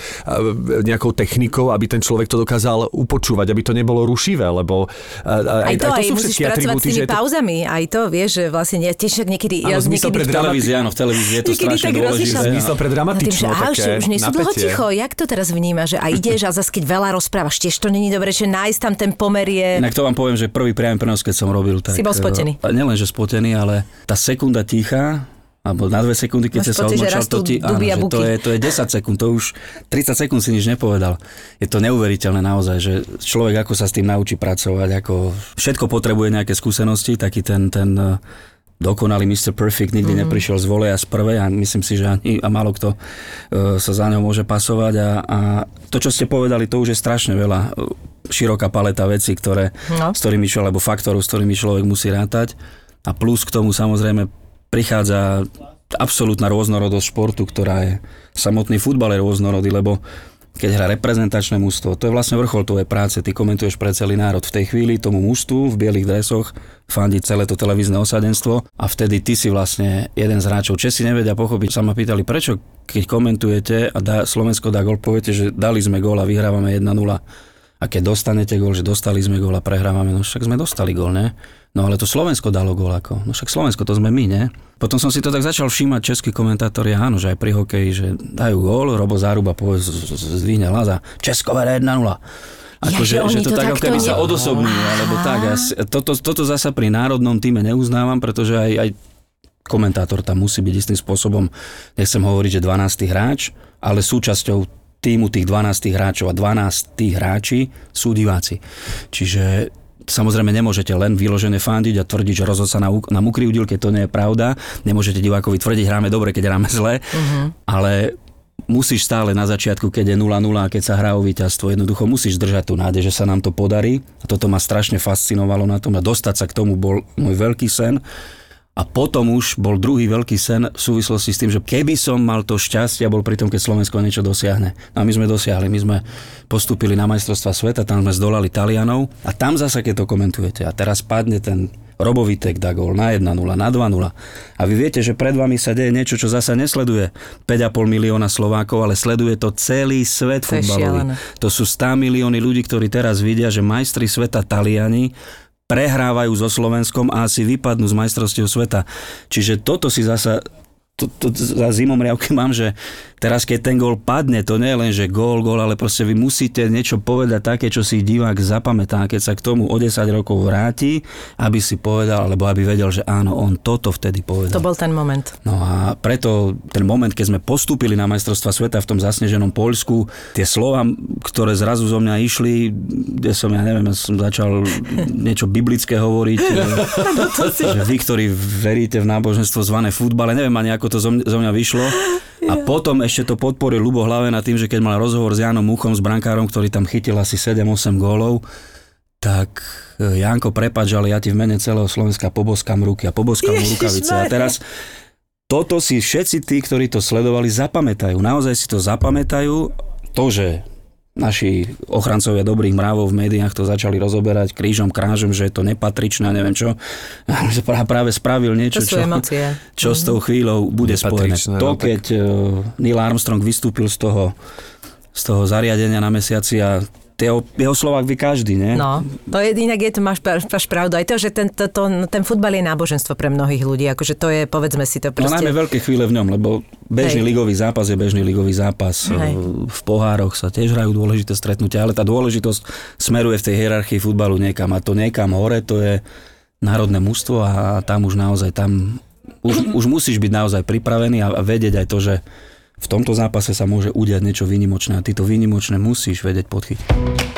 nejakou technikou, aby ten človek to dokázal upočúvať, aby to nebolo rušivé, lebo e, Aj to, aj, sú musíš všetky atribúty, tými že to- pauzami, aj to, vieš, že vlastne nie, tiež niekedy... Áno, zmysel pre V televízii, áno, v televízii je to strašne dôležité. Zmysel pre tým, dramatično také že už nie sú dlho ticho, jak to teraz vníma, že a ideš a zase keď veľa rozprávaš, tiež to není dobre, že nájsť tam ten pomer je... Inak to vám poviem, že prvý priamy prenos, keď som robil, tak... Si bol spotený. Nielen, že spotený, ale tá sekunda ticha alebo na dve sekundy, keď Máš sa pocit, odmočal, to ti, áno, a že to, je, to je 10 sekúnd, to už 30 sekúnd si nič nepovedal. Je to neuveriteľné naozaj, že človek ako sa s tým naučí pracovať, ako všetko potrebuje nejaké skúsenosti, taký ten, ten eh, dokonalý Mr. Perfect nikdy mm-hmm. neprišiel z voleja z prvej a myslím si, že ani a málo kto uh, sa za ňou môže pasovať a, a to, čo ste povedali, to už je strašne veľa uh, široká paleta vecí, ktoré, No. s ktorými človek, alebo faktorov, s ktorými človek musí rátať a plus k tomu samozrejme prichádza absolútna rôznorodosť športu, ktorá je samotný futbal je rôznorodý, lebo keď hrá reprezentačné mužstvo, to je vlastne vrchol tvojej práce, ty komentuješ pre celý národ. V tej chvíli tomu mužstvu v bielých dresoch fandí celé to televízne osadenstvo a vtedy ty si vlastne jeden z hráčov. Česi nevedia pochopiť, sa ma pýtali, prečo keď komentujete a dá, Slovensko dá gol, poviete, že dali sme gól a vyhrávame 1-0. A keď dostanete gól, že dostali sme gól a prehrávame, no však sme dostali gól, ne? No ale to Slovensko dalo gól ako. No však Slovensko, to sme my, ne? Potom som si to tak začal všímať, českí komentátori, áno, že aj pri hokeji, že dajú gól, Robo Záruba povie, zdvihne hlas a Česko vedie 1-0. Akože, Ja, že že to to tak ako keby sa odosobňujú, alebo tak. Ja, toto, toto zasa pri národnom týme neuznávam, pretože aj, aj komentátor tam musí byť istým spôsobom, nechcem hovoriť, že 12. hráč, ale súčasťou týmu tých 12 hráčov a 12 hráči sú diváci. Čiže samozrejme nemôžete len vyložené fandiť a tvrdiť, že rozhod sa na, nám ukryvdil, keď to nie je pravda. Nemôžete divákovi tvrdiť, hráme dobre, keď hráme zle, uh-huh. ale musíš stále na začiatku, keď je 0-0 a keď sa hrá o víťazstvo, jednoducho musíš držať tú nádej, že sa nám to podarí. A toto ma strašne fascinovalo na tom a dostať sa k tomu bol môj veľký sen. A potom už bol druhý veľký sen v súvislosti s tým, že keby som mal to šťastie a bol pri tom, keď Slovensko niečo dosiahne. No a my sme dosiahli, my sme postúpili na majstrovstva sveta, tam sme zdolali Talianov a tam zasa, keď to komentujete a teraz padne ten Robovitek dá gól na 1-0, na 2-0. A vy viete, že pred vami sa deje niečo, čo zasa nesleduje 5,5 milióna Slovákov, ale sleduje to celý svet futbalový. To sú 100 milióny ľudí, ktorí teraz vidia, že majstri sveta Taliani prehrávajú so Slovenskom a asi vypadnú z majstrovstiev sveta. Čiže toto si zasa to, to za zimom riavky mám, že teraz keď ten gól padne, to nie je len, že gól, gól, ale proste vy musíte niečo povedať také, čo si divák zapamätá, keď sa k tomu o 10 rokov vráti, aby si povedal, alebo aby vedel, že áno, on toto vtedy povedal. To bol ten moment. No a preto ten moment, keď sme postúpili na majstrovstva sveta v tom zasneženom Poľsku, tie slova, ktoré zrazu zo mňa išli, kde som, ja neviem, ja som začal niečo biblické hovoriť, že vy, ktorí veríte v náboženstvo zvané futbale, neviem ani ako to zo mňa, zo mňa vyšlo. A potom ešte to podporil Lubo Hlavena tým, že keď mal rozhovor s Jánom Muchom, s brankárom, ktorý tam chytil asi 7-8 gólov, tak e, Janko, prepač, ale ja ti v mene celého Slovenska poboskám ruky a poboskám mu rukavice. A teraz toto si všetci tí, ktorí to sledovali, zapamätajú. Naozaj si to zapamätajú. To, že naši ochrancovia dobrých mravov v médiách to začali rozoberať krížom, krážom, že je to nepatričné a neviem čo. Pra- práve spravil niečo, To sú čo, emócie. čo s tou chvíľou bude spojené. Nepatričné, To, no tak- keď uh, Neil Armstrong vystúpil z toho, z toho zariadenia na mesiaci a jeho, jeho slovák vie každý, ne? No, to je inak, je to, máš, máš pravdu. Aj to, že ten, to, to, ten futbal je náboženstvo pre mnohých ľudí. Akože to je, povedzme si to No proste... najmä veľké chvíle v ňom, lebo bežný Hej. ligový zápas je bežný ligový zápas. Hej. V pohároch sa tiež hrajú dôležité stretnutia, ale tá dôležitosť smeruje v tej hierarchii futbalu niekam a to niekam hore, to je národné mužstvo a tam už naozaj tam už, už musíš byť naozaj pripravený a, a vedieť aj to, že v tomto zápase sa môže udiať niečo výnimočné a ty to výnimočné musíš vedieť podchytiť.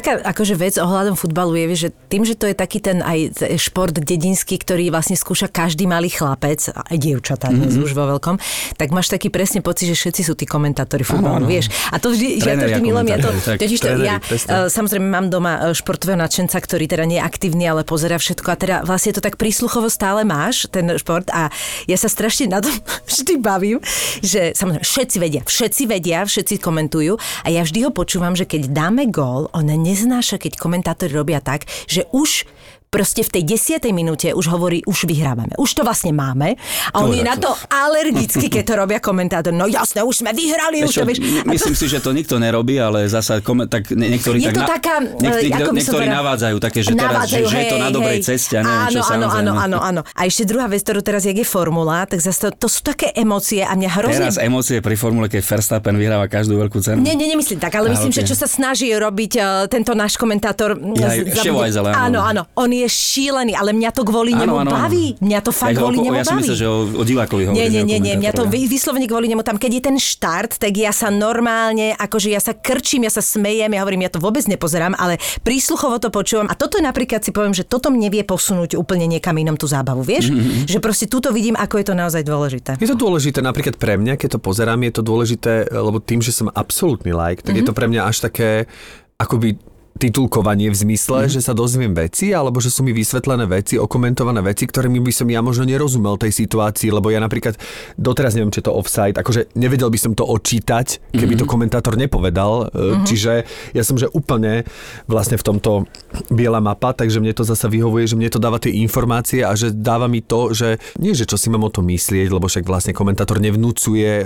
Taká akože vec ohľadom futbalu je, že tým, že to je taký ten aj šport dedinský, ktorý vlastne skúša každý malý chlapec, a aj dievčatá dnes Mhm. mm-hmm. už vo veľkom, tak máš taký presne pocit, že všetci sú tí komentátori futbalu, Áno. vieš. A to vždy, ja to vždy milujem, ja to, tak, totiž to, ja presne. uh, samozrejme mám doma uh, športového nadšenca, ktorý teda nie je aktívny, ale pozera všetko a teda vlastne to tak prísluchovo stále máš, ten šport a ja sa strašne na tom vždy bavím, že samozrejme všetci vedia, všetci vedia, všetci komentujú a ja vždy ho počúvam, že keď dáme gól, on neznáša, keď komentátori robia tak, že už proste v tej desiatej minúte už hovorí, už vyhrávame. Už to vlastne máme. A on je na to- alergický, keď to robia komentátori. No jasné, už sme vyhrali, už to vieš. to- myslím si, že to nikto nerobí, ale zasa komen, tak nie- niektorí Je tak to taká, niek- e, niekto- ako niektorí povedala- navádzajú také, že teraz, že, Navádzajú, že je to hej, na dobrej hej. ceste a neviem áno, čo áno, áno, áno, áno. A ešte druhá vec, ktorú teraz, jak je formula, tak zase to, to sú také emócie a mňa hrozne... Teraz emócie pri formule, keď Verstappen vyhráva každú veľkú cenu. Nie, nie, nemyslím tak, ale myslím, že čo sa snaží robiť uh, tento náš komentátor. Ja, áno. áno, áno. On je šílený, ale mňa to kvôli Áno, nemu áno, baví. Mňa to fakt Ja, kvôli o- nemu ja si baví. myslím, že o, o divákovi hovoríš. Nie, nie, nie, nie, mňa to komentátora. vy- vyslovene kvôli nemu tam, keď je ten štart, tak ja sa normálne, akože ja sa krčím, ja sa smejem, ja hovorím, ja to vôbec nepozerám, ale prísluchovo to počúvam a toto napríklad si poviem, že toto mne vie posunúť úplne niekam inom tú zábavu, vieš? Mhm, Že proste túto vidím, ako je to naozaj dôležité. Je to dôležité napríklad pre mňa, keď to pozerám, je to dôležité, lebo tým, že som absolútny like, tak mm-hmm. je to pre mňa až také akoby titulkovanie v zmysle, mm-hmm. že sa dozviem veci, alebo že sú mi vysvetlené veci, okomentované veci, ktorými by som ja možno nerozumel tej situácii, lebo ja napríklad doteraz neviem, či je to offside, akože nevedel by som to odčítať, keby mm-hmm. to komentátor nepovedal, mm-hmm. čiže ja som že úplne vlastne v tomto biela mapa, takže mne to zasa vyhovuje, že mne to dáva tie informácie a že dáva mi to, že nie, že čo si mám o tom myslieť, lebo však vlastne komentátor nevnúcuje, e,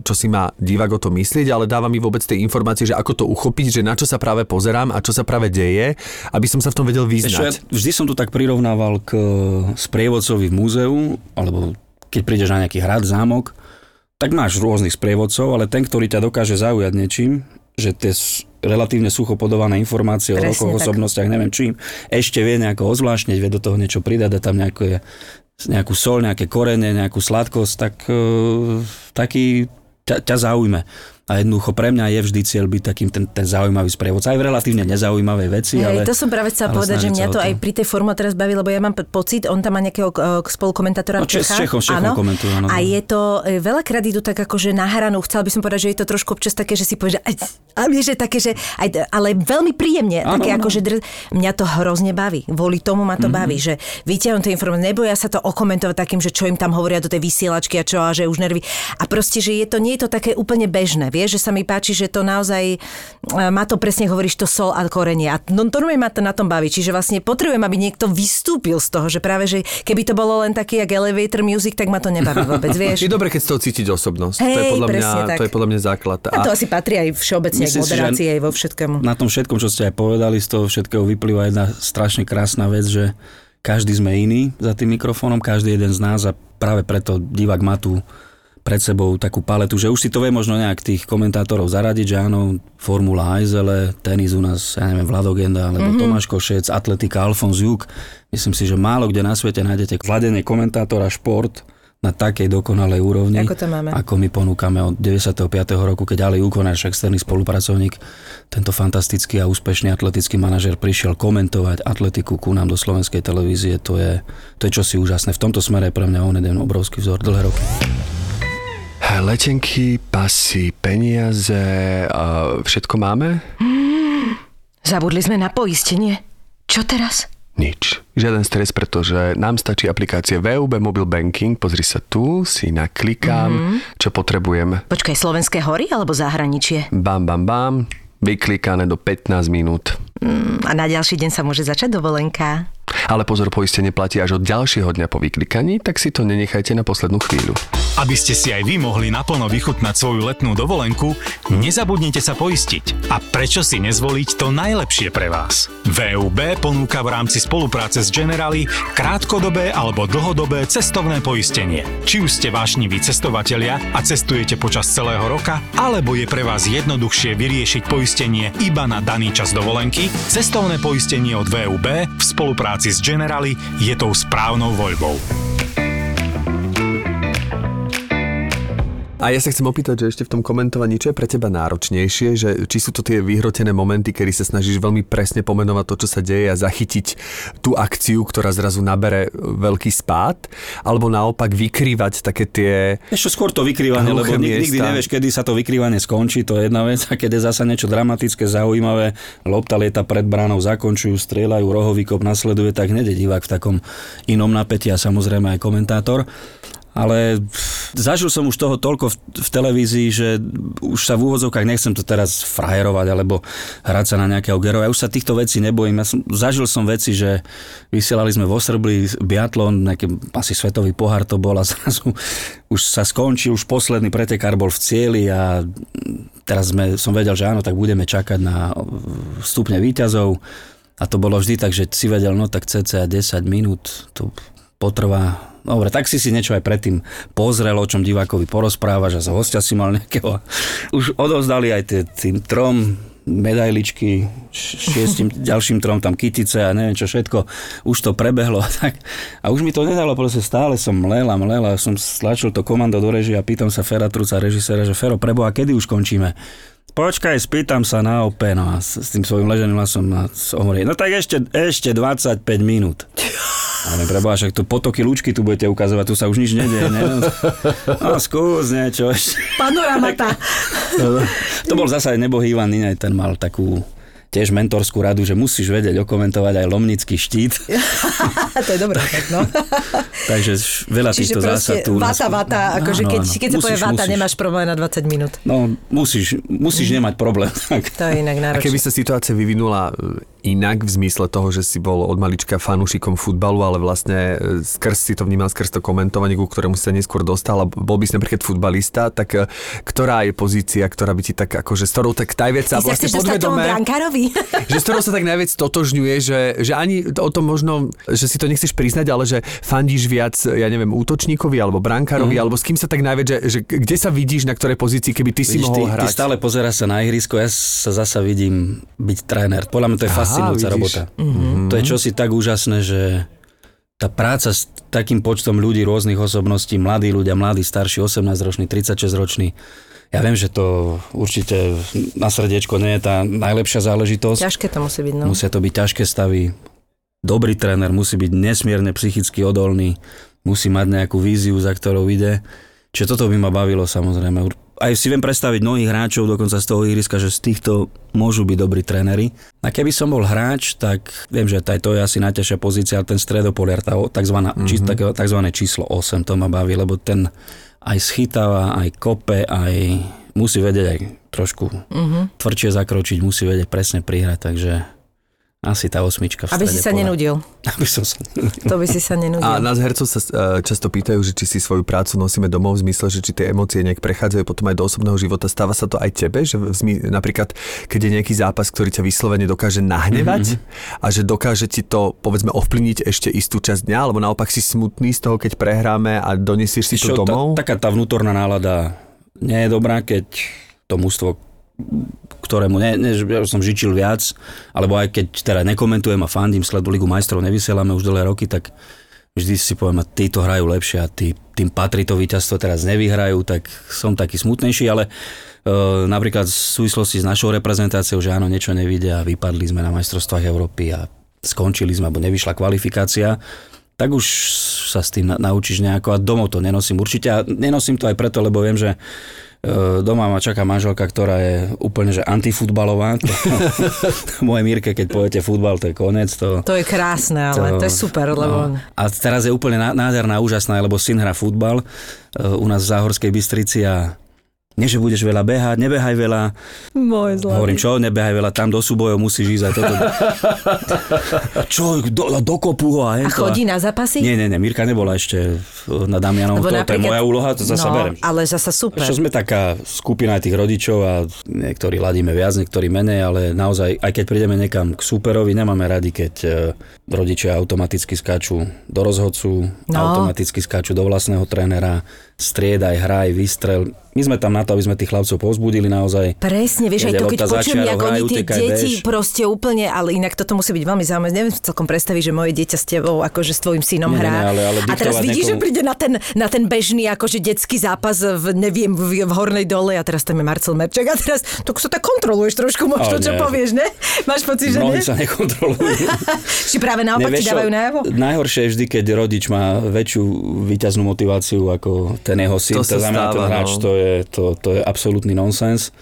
čo si má divák o tom myslieť, ale dáva mi vôbec tie informácie, že ako to uchopiť, že na čo sa práve pozerám a čo sa práve deje, aby som sa v tom vedel Ešte, ja vyznať. vždy som to tak prirovnával k e, sprievodcovi v múzeu, alebo keď prídeš na nejaký hrad, zámok, tak máš rôznych sprievodcov, ale ten, ktorý ťa dokáže zaujať niečím, že tie relatívne sucho podované informácie o Presne rokoch, tak. osobnostiach, neviem čím, ešte vie nejako ozvláštniť, vie do toho niečo pridať, dá tam nejaké, nejakú sol, nejaké korene, nejakú sladkosť, tak e, taký ťa, ťa zaujme. A jednoducho pre mňa je vždy cieľ byť takým ten, ten zaujímavý sprievodca. Aj v relatívne nezaujímavej veci, ale... Hej, to som práve chcela ale povedať, že mňa to aj pri tej forme teraz baví, lebo ja mám pocit, on tam má nejakého spolukomentátora No, v Čechách. Čechom- Čechom áno. komentujú, áno. A je to, e, veľakrát idú tak akože na hranu, chcela by som povedať, že je to trošku občas také, že si povie, že a vieš, že také, že aj, ale veľmi príjemne, Áno, také áno. akože dr... mňa to hrozne baví, kvôli tomu ma to Mhm. baví, že vyťahnu tie informácie, neboja sa to okomentovať takým, že čo im tam hovoria do tej vysielačky a čo, a že už nervy. A proste, že je to, nie je to také úplne bežné, vieš, že sa mi páči, že to naozaj e, má to presne, hovoríš, to sol a korenie. A no, to ma to na tom baví. Čiže vlastne potrebujem, aby niekto vystúpil z toho, že práve, že keby to bolo len taký, jak elevator music, tak ma to nebaví vôbec, vieš. Je dobre, keď z toho cítiť osobnosť. to, je Hej, podľa mňa, tak. to je podľa mňa základ. A to asi patrí aj všeobecne k moderácii, aj vo všetkému. na tom všetkom, čo ste aj povedali, z toho všetkého vyplýva jedna strašne krásna vec, že každý sme iný za tým mikrofónom, každý jeden z nás a práve preto divák má tu pred sebou takú paletu, že už si to vie možno nejak tých komentátorov zaradiť, že áno, Formula Ajzele, tenis u nás, ja neviem, Vladogenda, alebo mm-hmm. Tomáš Košec, atletika Alfons Juk. Myslím si, že málo kde na svete nájdete vladenie komentátora šport na takej dokonalej úrovni, Ako to máme. ako my ponúkame od 95. roku, keď Ali Uko, náš externý spolupracovník, tento fantastický a úspešný atletický manažer prišiel komentovať atletiku ku nám do slovenskej televízie, to je, to je čosi úžasné. V tomto smere je pre mňa on jeden obrovský vzor dlhé roky. Letenky, pasy, peniaze, a všetko máme? Zabudli sme na poistenie. Čo teraz? Nič. Žiaden stres, pretože nám stačí aplikácie VUB Mobile Banking. Pozri sa tu, si naklikám, mm-hmm. čo potrebujem. Počkaj, slovenské hory alebo zahraničie? Bam, bam, bam. Vyklikané do 15 minút. Mm, A na ďalší deň sa môže začať dovolenka. Ale pozor, poistenie platí až od ďalšieho dňa po vyklikaní, tak si to nenechajte na poslednú chvíľu. Aby ste si aj vy mohli naplno vychutnať svoju letnú dovolenku, nezabudnite sa poistiť. A prečo si nezvoliť to najlepšie pre vás? VUB ponúka v rámci spolupráce s Generali krátkodobé alebo dlhodobé cestovné poistenie. Či už ste vášniví cestovatelia a cestujete počas celého roka, alebo je pre vás jednoduchšie vyriešiť poistenie iba na daný čas dovolenky, cestovné poistenie od VUB v spolupráci s Generali je tou správnou voľbou. A ja sa chcem opýtať, že ešte v tom komentovaní, čo je pre teba náročnejšie, že či sú to tie vyhrotené momenty, kedy sa snažíš veľmi presne pomenovať to, čo sa deje a zachytiť tú akciu, ktorá zrazu nabere veľký spád, alebo naopak vykrývať také tie... Ešte skôr to vykrývanie, lebo nikdy miesta. nevieš, kedy sa to vykrývanie skončí, to je jedna vec, a keď je zasa niečo dramatické, zaujímavé, lopta lieta pred bránou, zakončujú, strieľajú, rohový kop nasleduje, tak hneď divák v takom inom napätí a samozrejme aj komentátor. Ale zažil som už toho toľko v, v televízii, že už sa v úvodzovkách nechcem to teraz frajerovať alebo hrať sa na nejakého geroja. Ja už sa týchto vecí nebojím. Ja som, zažil som veci, že vysielali sme v Osrbli biatlon, nejaký asi svetový pohár to bol a zrazu už sa skončil, už posledný pretekár bol v cieli a teraz sme, som vedel, že áno, tak budeme čakať na stupne výťazov a to bolo vždy tak, že si vedel, no tak cca 10 minút to potrvá. Dobre, tak si si niečo aj predtým pozrel, o čom divákovi porozprávaš a z hostia si mal nejakého. Už odovzdali aj tie, tým trom medailičky, šiestim ďalším trom tam kytice a neviem čo všetko. Už to prebehlo a tak. A už mi to nedalo, proste stále som mlela, mlela, som stlačil to komando do režie a pýtam sa Fera Truca, režiséra, že Fero, preboha, kedy už končíme? Počkaj, spýtam sa na OP, no a s, s tým svojím leženým hlasom hovorí, no tak ešte, ešte 25 minút. Ale preboha, však tu potoky lúčky tu budete ukazovať, tu sa už nič nedieje, ne? No skús niečo ešte. Panoramata. To bol zase nebohý Ivan Ninej, ten mal takú tiež mentorskú radu, že musíš vedieť okomentovať aj lomnický štít. to je dobré, tak no. Takže veľa Čiže týchto zásad tu... vata, vata, akože Áno, keď, áno. keď sa povie Musíš, vata, musíš. nemáš problém na 20 minút. No, musíš, musíš nemať problém. Tak. To je inak A náročné. keby sa situácia vyvinula inak v zmysle toho, že si bol od malička fanúšikom futbalu, ale vlastne e, skrz si to vnímal skrz to komentovanie, ku ktorému si sa neskôr dostal a bol by si napríklad futbalista, tak e, ktorá je pozícia, ktorá by ti tak akože, s ktorou tak najviac sa Ty vlastne podvedome, že s ktorou sa tak najviac totožňuje, že, že ani o tom možno, že si to nechceš priznať, ale že fandíš viac, ja neviem, útočníkovi alebo brankárovi, alebo s kým sa tak najviac, že, že kde sa vidíš, na ktorej pozícii, keby ty si Vidíš, ty, mohol ty hrať. stále pozeráš sa na ihrisko, ja sa zasa vidím byť tréner. Podľa mňa to je Aha, fascinujúca vidíš. robota. Mm-hmm. To je čosi tak úžasné, že tá práca s takým počtom ľudí, rôznych osobností, mladí ľudia, mladí, starší, 18-roční, 36-roční, ja viem, že to určite na srdiečko nie je tá najlepšia záležitosť. Ťažké to musí byť, no. Musia to byť ťažké stavy. Dobrý tréner musí byť nesmierne psychicky odolný, musí mať nejakú víziu, za ktorou ide. Čiže toto by ma bavilo samozrejme. Aj si viem predstaviť mnohých hráčov dokonca z toho ihriska, že z týchto môžu byť dobrí tréneri. A keby som bol hráč, tak viem, že aj to je asi najťažšia pozícia, ten stredopoliar, tá tzv. Mm-hmm. Či, číslo 8, to ma baví, lebo ten aj schytáva, aj kope, aj musí vedieť aj trošku mm-hmm. tvrdšie zakročiť, musí vedieť presne prihrať, takže asi tá osmička v Aby si sa pola. nenudil. Aby som sa nenudil. To by si sa nenudil. A nás hercov sa e, často pýtajú, že či si svoju prácu nosíme domov v zmysle, že či tie emócie nejak prechádzajú potom aj do osobného života. Stáva sa to aj tebe, že zmi- napríklad, keď je nejaký zápas, ktorý ťa vyslovene dokáže nahnevať mm-hmm. a že dokáže ti to, povedzme, ovplyvniť ešte istú časť dňa, alebo naopak si smutný z toho, keď prehráme a donesieš si to Čo, domov? Tá, taká tá vnútorná nálada nie je dobrá, keď to mužstvo ktorému ne, ne, ja som žičil viac, alebo aj keď teda nekomentujem a fandím sledu Ligu majstrov, nevysielame už dlhé roky, tak vždy si poviem, a títo hrajú lepšie a tí, tým patrí to víťazstvo, teraz nevyhrajú, tak som taký smutnejší, ale e, napríklad v súvislosti s našou reprezentáciou, že áno, niečo nevidia a vypadli sme na majstrovstvách Európy a skončili sme, alebo nevyšla kvalifikácia, tak už sa s tým na, naučíš nejako a domov to nenosím určite a nenosím to aj preto, lebo viem, že doma ma čaká manželka, ktorá je úplne že antifutbalová. To, moje Mírke, keď poviete futbal, to je koniec. To, To je krásne, ale to, je super, lebo... No. A teraz je úplne ná- nádherná, úžasná, lebo syn hrá futbal e, u nás v Záhorskej Bystrici a nie, že budeš veľa behať, nebehaj veľa. Môj zlatý. Hovorím, čo, nebehaj veľa, tam do súbojov musíš ísť aj toto. čo, do, do kopu ho a, A chodí na zápasy? Nie, nie, nie, Mirka nebola ešte na Damianov, to, Lebo to je napríklad- moja úloha, to zase no, berem. ale zasa super. Čo sme taká skupina tých rodičov a niektorí ladíme viac, niektorí menej, ale naozaj, aj keď prídeme niekam k súperovi, nemáme radi, keď e, rodičia automaticky skáču do rozhodcu, No. automaticky skáču do vlastného trénera, striedaj, hraj, vystrel. My sme tam na to, aby sme tých chlapcov povzbudili naozaj. Presne, vieš, aj to, keď počujem, jak oni tie deti bež. proste úplne, ale inak toto musí byť veľmi zaujímavé. Neviem si celkom predstaviť, že moje dieťa s tebou, akože s tvojim synom Nie, hrá. nie, ale- ale a teraz vidíš, že niekomu- príde na ten, na ten bežný, akože detský zápas v, neviem, v, v Hornej dole a teraz tam je Marcel Merček a teraz to sa tak kontroluješ trošku možno, Ale čo nie. povieš, ne? Máš pocit, že Mnohí nie? sa nekontrolujú. Či práve naopak ti dávajú najavo? Najhoršie je vždy, keď rodič má väčšiu výťaznú motiváciu ako ten jeho syn. To sa znamená, ten hráč, no. to, je, to, to je absolútny nonsens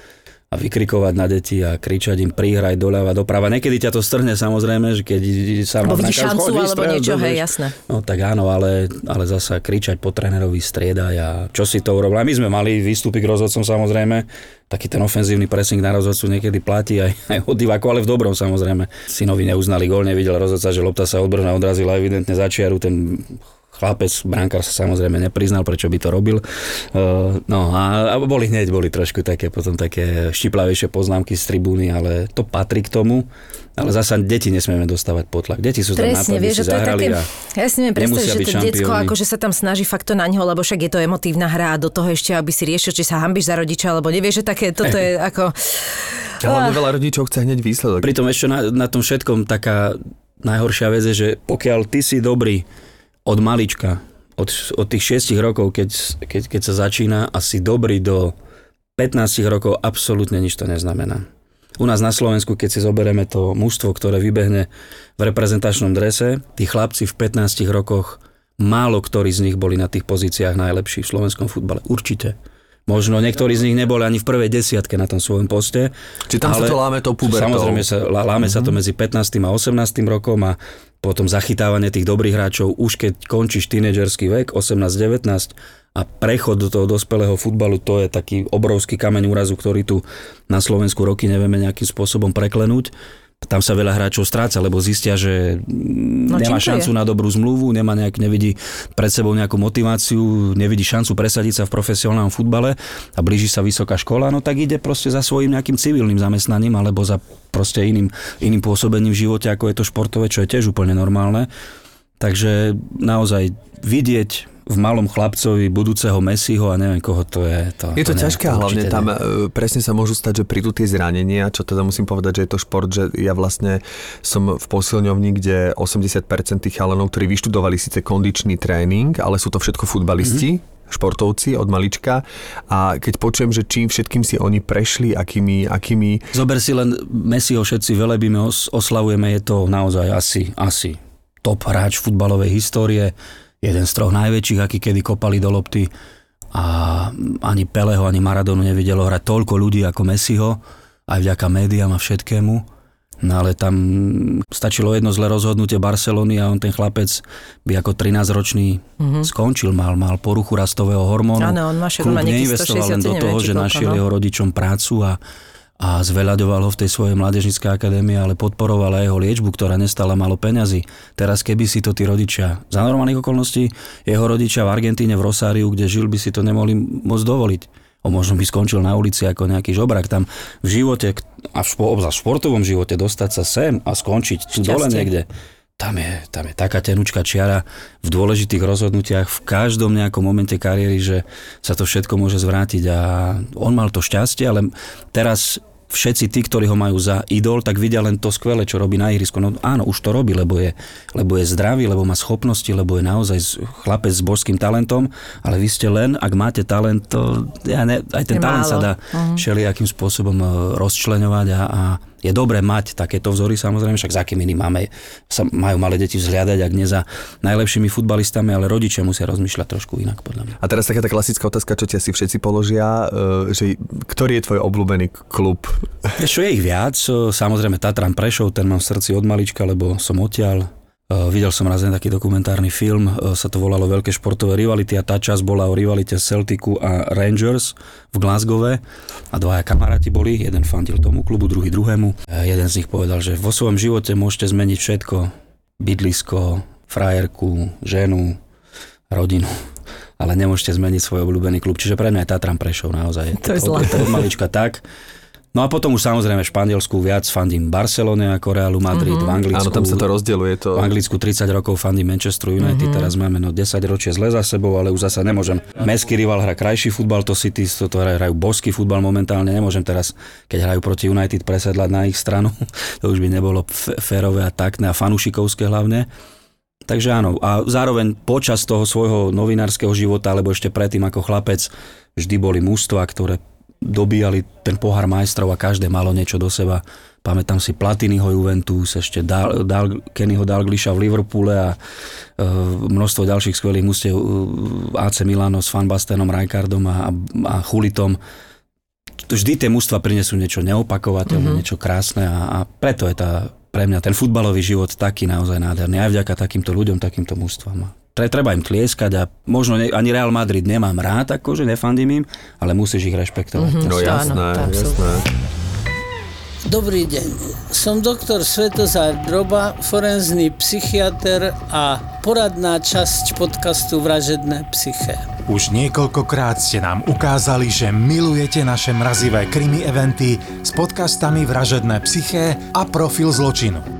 a vykrikovať na deti a kričať im prihraj doľava, doprava. Niekedy ťa to strhne samozrejme, že keď sa Alebo má vidíš na šancu, alebo niečo, hej, jasné. No tak áno, ale, ale zasa kričať po trénerovi striedaj a čo si to urobil. A my sme mali výstupy k rozhodcom samozrejme, taký ten ofenzívny pressing na rozhodcu niekedy platí aj, aj od diváku, ale v dobrom samozrejme. Synovi neuznali gól, nevidel rozhodca, že lopta sa odbrná odrazila evidentne za čiaru, ten chlapec, brankár sa samozrejme nepriznal, prečo by to robil. Uh, no a, a boli hneď, boli trošku také potom také štiplavejšie poznámky z tribúny, ale to patrí k tomu. Ale zasa deti nesmieme dostávať potlak. Deti sú tam Presne, vieš, že to je také, a ja si neviem predstaviť, že to šampióni. akože sa tam snaží fakt to na ňo, lebo však je to emotívna hra a do toho ešte, aby si riešil, či sa hambíš za rodiča, alebo nevieš, že také, toto je ako... Hlavne veľa rodičov chce hneď výsledok. Pritom ešte na, na tom všetkom taká najhoršia vec je, že pokiaľ ty si dobrý od malička, od, od tých 6 rokov, keď, keď, keď sa začína a si dobrý do 15 rokov, absolútne nič to neznamená. U nás na Slovensku, keď si zoberieme to mužstvo, ktoré vybehne v reprezentačnom drese, tí chlapci v 15 rokoch, málo ktorí z nich boli na tých pozíciách najlepší v slovenskom futbale. Určite. Možno niektorí z nich neboli ani v prvej desiatke na tom svojom poste. Či tam sa to láme tou pubertou. Samozrejme, sa, lá- láme sa to medzi 15. a 18. rokom a potom zachytávanie tých dobrých hráčov už keď končíš tínedžerský vek, 18-19 a prechod do toho dospelého futbalu, to je taký obrovský kameň úrazu, ktorý tu na Slovensku roky nevieme nejakým spôsobom preklenúť. Tam sa veľa hráčov stráca, lebo zistia, že No, nemá šancu je? na dobrú zmluvu, nemá nejak, nevidí pred sebou nejakú motiváciu, nevidí šancu presadiť sa v profesionálnom futbale a blíži sa vysoká škola, no tak ide proste za svojím nejakým civilným zamestnaním alebo za proste iným, iným pôsobením v živote, ako je to športové, čo je tiež úplne normálne. Takže naozaj vidieť v malom chlapcovi budúceho Messiho a neviem koho to je. To, Je to ne, ťažké a hlavne tam ne. e, presne sa môžu stať, že prídu tie zranenia, čo teda musím povedať, že je to šport, že ja vlastne som v posilňovni, kde 80% tých chalanov, ktorí vyštudovali síce kondičný tréning, ale sú to všetko futbalisti, Mhm. športovci od malička a keď počujem, že čím všetkým si oni prešli, akými, akými Zober si len Messiho všetci velebíme, os, oslavujeme, je to naozaj asi, asi top hráč futbalovej histórie, jeden z troch najväčších, aký kedy kopali do lopty a ani Peleho, ani Maradonu nevidelo hrať toľko ľudí ako Messiho, aj vďaka médiám a všetkému. No ale tam stačilo jedno zlé rozhodnutie Barcelony a on ten chlapec by ako 13-ročný mm-hmm. skončil, mal, mal poruchu rastového hormónu. Áno, on má Klub neinvestoval len 167, do toho, neviem, že koľko, našiel no. jeho rodičom prácu a, a zveľaďoval ho v tej svojej mládežnickej akadémii, ale podporoval aj jeho liečbu, ktorá nestala malo peňazí. Teraz keby si to tí rodičia, za normálnych okolností, jeho rodičia v Argentíne, v Rosáriu, kde žil, by si to nemohli môcť dovoliť. O možno by skončil na ulici ako nejaký žobrak. Tam v živote, a v, špo, v športovom živote, dostať sa sem a skončiť tu dole niekde, tam je, tam je taká tenučká čiara v dôležitých rozhodnutiach v každom nejakom momente kariéry, že sa to všetko môže zvrátiť a on mal to šťastie, ale teraz všetci tí, ktorí ho majú za idol, tak vidia len to skvelé, čo robí na ihrisku. No áno, už to robí, lebo je, lebo je zdravý, lebo má schopnosti, lebo je naozaj chlapec s božským talentom, ale vy ste len, ak máte talent, to, ja ne, aj ten Je talent sa málo. dá všelijakým spôsobom e, rozčleňovať a, a je dobré mať takéto vzory, samozrejme, však za akým iným máme, sa majú malé deti vzhliadať, ak nie za najlepšími futbalistami, ale rodičia musia rozmýšľať trošku inak, podľa mňa. A teraz taká tá klasická otázka, čo ti asi všetci položia, e, že ktorý je tvoj obľúbený klub? Čo, je ich viac. E, Samozrejme Tatran Prešov, ten mám v srdci od malička, lebo som odtiaľ. E, Videl som raz taký dokumentárny film, e, sa to volalo Veľké športové rivality a tá časť bola o rivalite Celticu a Rangers v Glasgowe a dvaja kamaráti boli, jeden fandil tomu klubu, druhý druhému. E, Jeden z nich povedal, že vo svojom živote môžete zmeniť všetko, bydlisko, frajerku, ženu, rodinu ale nemôžete zmeniť svoj obľúbený klub. Čiže pre mňa je Tatran Prešov naozaj. To je od, zlaté. od malička tak. No a potom už samozrejme v Španielsku viac fandím Barcelone ako Realu Madrid, mm-hmm. v Anglicku. Áno, tam sa to rozdeľuje. To... V Anglicku 30 rokov fandím Manchester United, mm-hmm. teraz máme no 10 ročie zle za sebou, ale už zasa nemôžem. Mestský rival hrá krajší futbal, to City, to, to hrajú, hrajú boský futbal momentálne, nemôžem teraz, keď hrajú proti United, presedlať na ich stranu. to už by nebolo f- férové a taktné a fanušikovské hlavne. Takže áno, a zároveň počas toho svojho novinárskeho života, alebo ešte predtým ako chlapec, vždy boli mužstva, ktoré dobíjali ten pohár majstrov a každé malo niečo do seba. Pamätám si Platinyho Juventus, ešte Dal, Dal, Kennyho Dalglisha v Liverpoole a e, množstvo ďalších skvelých mústiev e, AC Milano s Van Bastenom, Rijkaardom a, a Chulitom. Vždy tie mužstva prinesú niečo neopakovateľné, mm-hmm. niečo krásne a, a preto je tá, pre mňa ten futbalový život taký naozaj nádherný. Aj vďaka takýmto ľuďom, takýmto mužstvám. Tre, treba im tlieskať a možno ne, ani Real Madrid nemám rád, akože nefandím im, ale musíš ich rešpektovať. No To áno, jasné, absolútne. jasné. Dobrý deň, som doktor Svetozár Droba, forenzný psychiatr a poradná časť podcastu Vražedné psyché. Už niekoľkokrát ste nám ukázali, že milujete naše mrazivé krimi eventy s podcastami Vražedné psyché a Profil zločinu.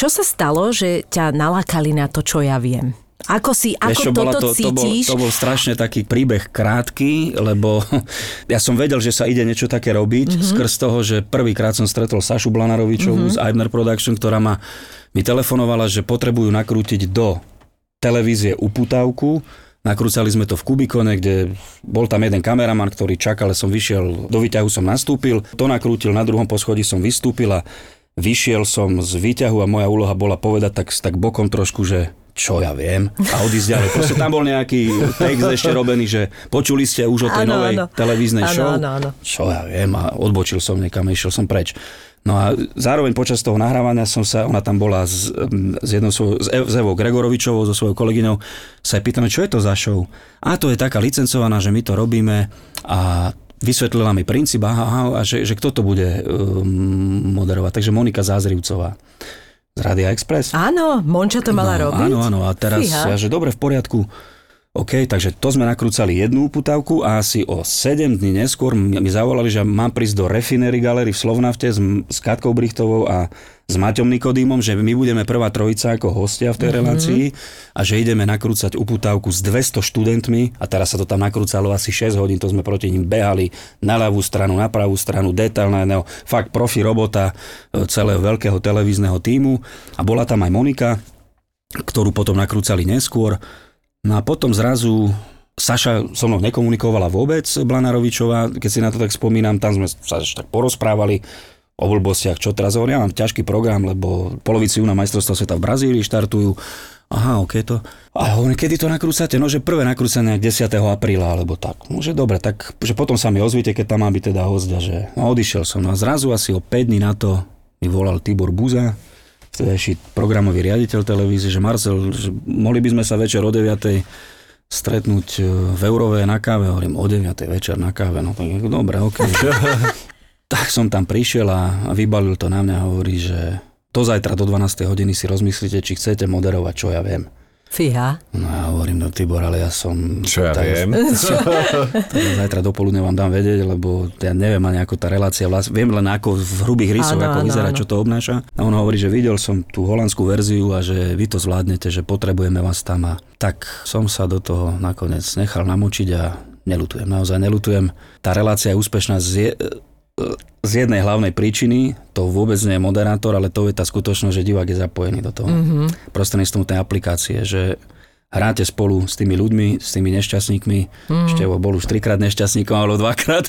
Čo sa stalo, že ťa nalákali na to, čo ja viem? Ako si, ako Vieš toto to, to, bol, cítiš? to bol strašne taký príbeh krátky, lebo ja som vedel, že sa ide niečo také robiť, Mhm. mm-hmm. skrz toho, že prvýkrát som stretol Sašu Blanarovičovú mm-hmm. z Eibner Production, ktorá ma, mi telefonovala, že potrebujú nakrútiť do televízie uputávku. Nakrúcali sme to v Kubikone, kde bol tam jeden kameraman, ktorý čakal, som vyšiel, do výťahu som nastúpil, to nakrútil, na druhom poschodí som vystúpil a vyšiel som z výťahu a moja úloha bola povedať tak, tak bokom trošku, že čo ja viem a odísť ďalej. Proste tam bol nejaký text ešte robený, že počuli ste už o tej Áno, novej áno. televíznej Áno, show. áno, áno. Čo ja viem a odbočil som niekam, išiel som preč. No a zároveň počas toho nahrávania som sa, ona tam bola s, s jednou svojou, s Ev- s Evou Gregorovičovou, so svojou kolegyňou, sa jej pýtame, čo je to za show? A to je taká licencovaná, že my to robíme a vysvetlila mi princíp, aha, a že, že kto to bude um, moderovať. Takže Monika Zázrivcová z Radia Express. Áno, Monča to mala no, robiť? Áno, áno, a teraz, Fíha. ja, že dobre, v poriadku. OK, takže to sme nakrúcali jednu uputávku a asi o 7 dní neskôr mi zavolali, že mám prísť do Refinery Gallery v Slovnafte s, s Katkou Brichtovou a s Maťom Nikodýmom, že my budeme prvá trojica ako hostia v tej Mhm. mm-hmm. relácii a že ideme nakrúcať uputávku s 200 študentmi a teraz sa to tam nakrúcalo asi 6 hodín, to sme proti ním behali na ľavú stranu, na pravú stranu, detailného, fakt profi robota e, celého veľkého televízneho týmu a bola tam aj Monika, ktorú potom nakrúcali neskôr. No a potom zrazu Saša so mnou nekomunikovala vôbec, Blanarovičová, keď si na to tak spomínam, tam sme sa tak porozprávali o blbostiach, čo teraz hovorím, ja mám ťažký program, lebo polovici na majstrovstva sveta v Brazílii štartujú. Aha, ok to. A hovorím, kedy to nakrúcate? No, že prvé nakrúcanie 10. apríla, alebo tak. No, že dobre, tak že potom sa mi ozvíte, keď tam má byť teda host, a že no, odišiel som. No a zrazu asi o 5 dní na to mi volal Tibor Buza, vtedajší programový riaditeľ televízie, že Marcel, že mohli by sme sa večer o 9 stretnúť e, v Eurove na káve, hovorím o 9 večer na káve, no tak dobre, ok. tak som tam prišiel a vybalil to na mňa hovorí, že do zajtra do 12. hodiny si rozmyslíte, či chcete moderovať, čo ja viem. Fíha. No ja hovorím, no Tibor, ale ja som... Čo ja tak- viem. tak zajtra do poludne vám dám vedieť, lebo ja neviem ani ako tá relácia vlast... Viem len ako v hrubých rysoch, Áno, ako vyzerá, čo to obnáša. A on hovorí, že videl som tú holandskú verziu a že vy to zvládnete, že potrebujeme vás tam. A tak som sa do toho nakoniec nechal namočiť a nelutujem, naozaj nelutujem. Tá relácia je úspešná z, je, z jednej hlavnej príčiny, to vôbec nie je moderátor, ale to je tá skutočnosť, že divák je zapojený do toho. Mm-hmm. Prostredníctvom tej aplikácie, že hráte spolu s tými ľuďmi, s tými nešťastníkmi. Mm. Ešte bol už trikrát nešťastníkom, alebo dvakrát.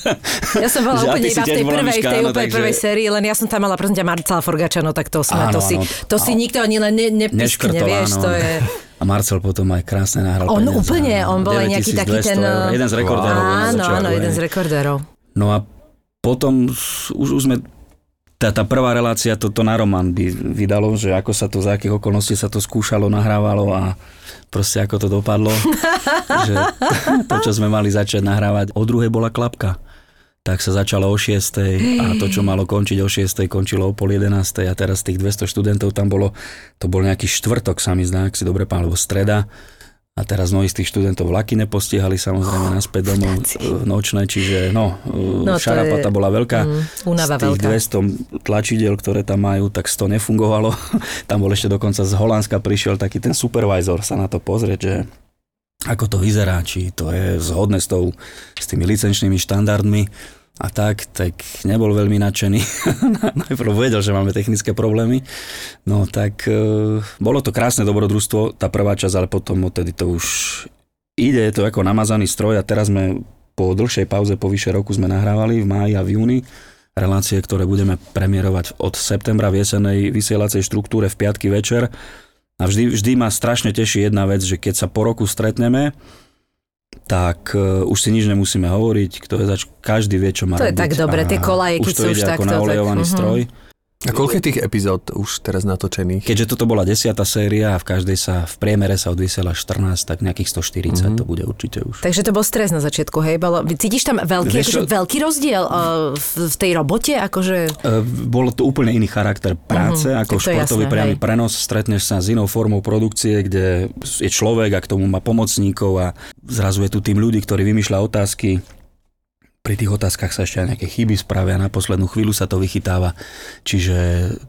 Ja som bola úplne si iba v tej prvej, v tej áno, úplne takže- prvej sérii, len ja som tam mala prosím ťa Marcela Forgača, no tak to sme, Áno, to si, áno. to si A- nikto ani len ne, nepiskne, vieš, áno, to áno. je... A Marcel potom aj krásne nahral On peniaze, úplne, áno, on bol aj nejaký taký 9200 ten... eur, jeden z rekordérov. Áno, áno, je. jeden z rekordérov. No a potom už, už sme tá, tá prvá relácia, to, to na Roman by vydalo, že ako sa to, za akých okolností sa to skúšalo, nahrávalo a proste ako to dopadlo. že to, čo sme mali začať nahrávať, o druhej bola klapka. Tak sa začalo o 6. a to, čo malo končiť o 6. končilo o pol 11. a teraz tých 200 študentov tam bolo, to bol nejaký štvrtok, sa mi zdá, ak si dobre pán, alebo streda. A teraz mnohí z tých študentov vlaky nepostihali samozrejme naspäť domov e, nočné, čiže no, No, no šarapata je- bola veľká. mm, únava z tých veľká. 200 tlačidiel, ktoré tam majú, tak 100 nefungovalo. tam bol ešte dokonca z Holandska prišiel taký ten supervisor sa na to pozrieť, že ako to vyzerá, či to je zhodné s, tou, s tými licenčnými štandardmi a tak, tak nebol veľmi nadšený. Najprv vedel, že máme technické problémy. No tak e, bolo to krásne dobrodružstvo, tá prvá časť, ale potom odtedy to už ide, je to ako namazaný stroj a teraz sme po dlhšej pauze, po vyše roku sme nahrávali v máji a v júni relácie, ktoré budeme premiérovať od septembra v jesenej vysielacej štruktúre v piatky večer. A vždy, vždy ma strašne teší jedna vec, že keď sa po roku stretneme, tak uh, už si nič nemusíme hovoriť, kto je zač, každý vie, čo má To je robiť. tak dobre, tie kolaje, už keď to sú ide ako takto, tak, naolejovaný mhm. stroj. A koľko je tých epizód už teraz natočených? Keďže toto bola desiata séria a v každej sa v priemere sa odvysiela 14, tak nejakých 140 Mhm. mm-hmm. to bude určite už. Takže to bol stres na začiatku, hej? Bolo, cítiš tam veľký, Vieš akože veľký rozdiel uh, v, v tej robote? Akože... E, Bolo to úplne iný charakter práce, Mhm, ako športový jasné, priamy hej. prenos. Stretneš sa s inou formou produkcie, kde je človek a k tomu má pomocníkov a zrazu je tu tým ľudí, ktorí vymýšľa otázky. Pri tých otázkach sa ešte aj nejaké chyby spravia, na poslednú chvíľu sa to vychytáva. Čiže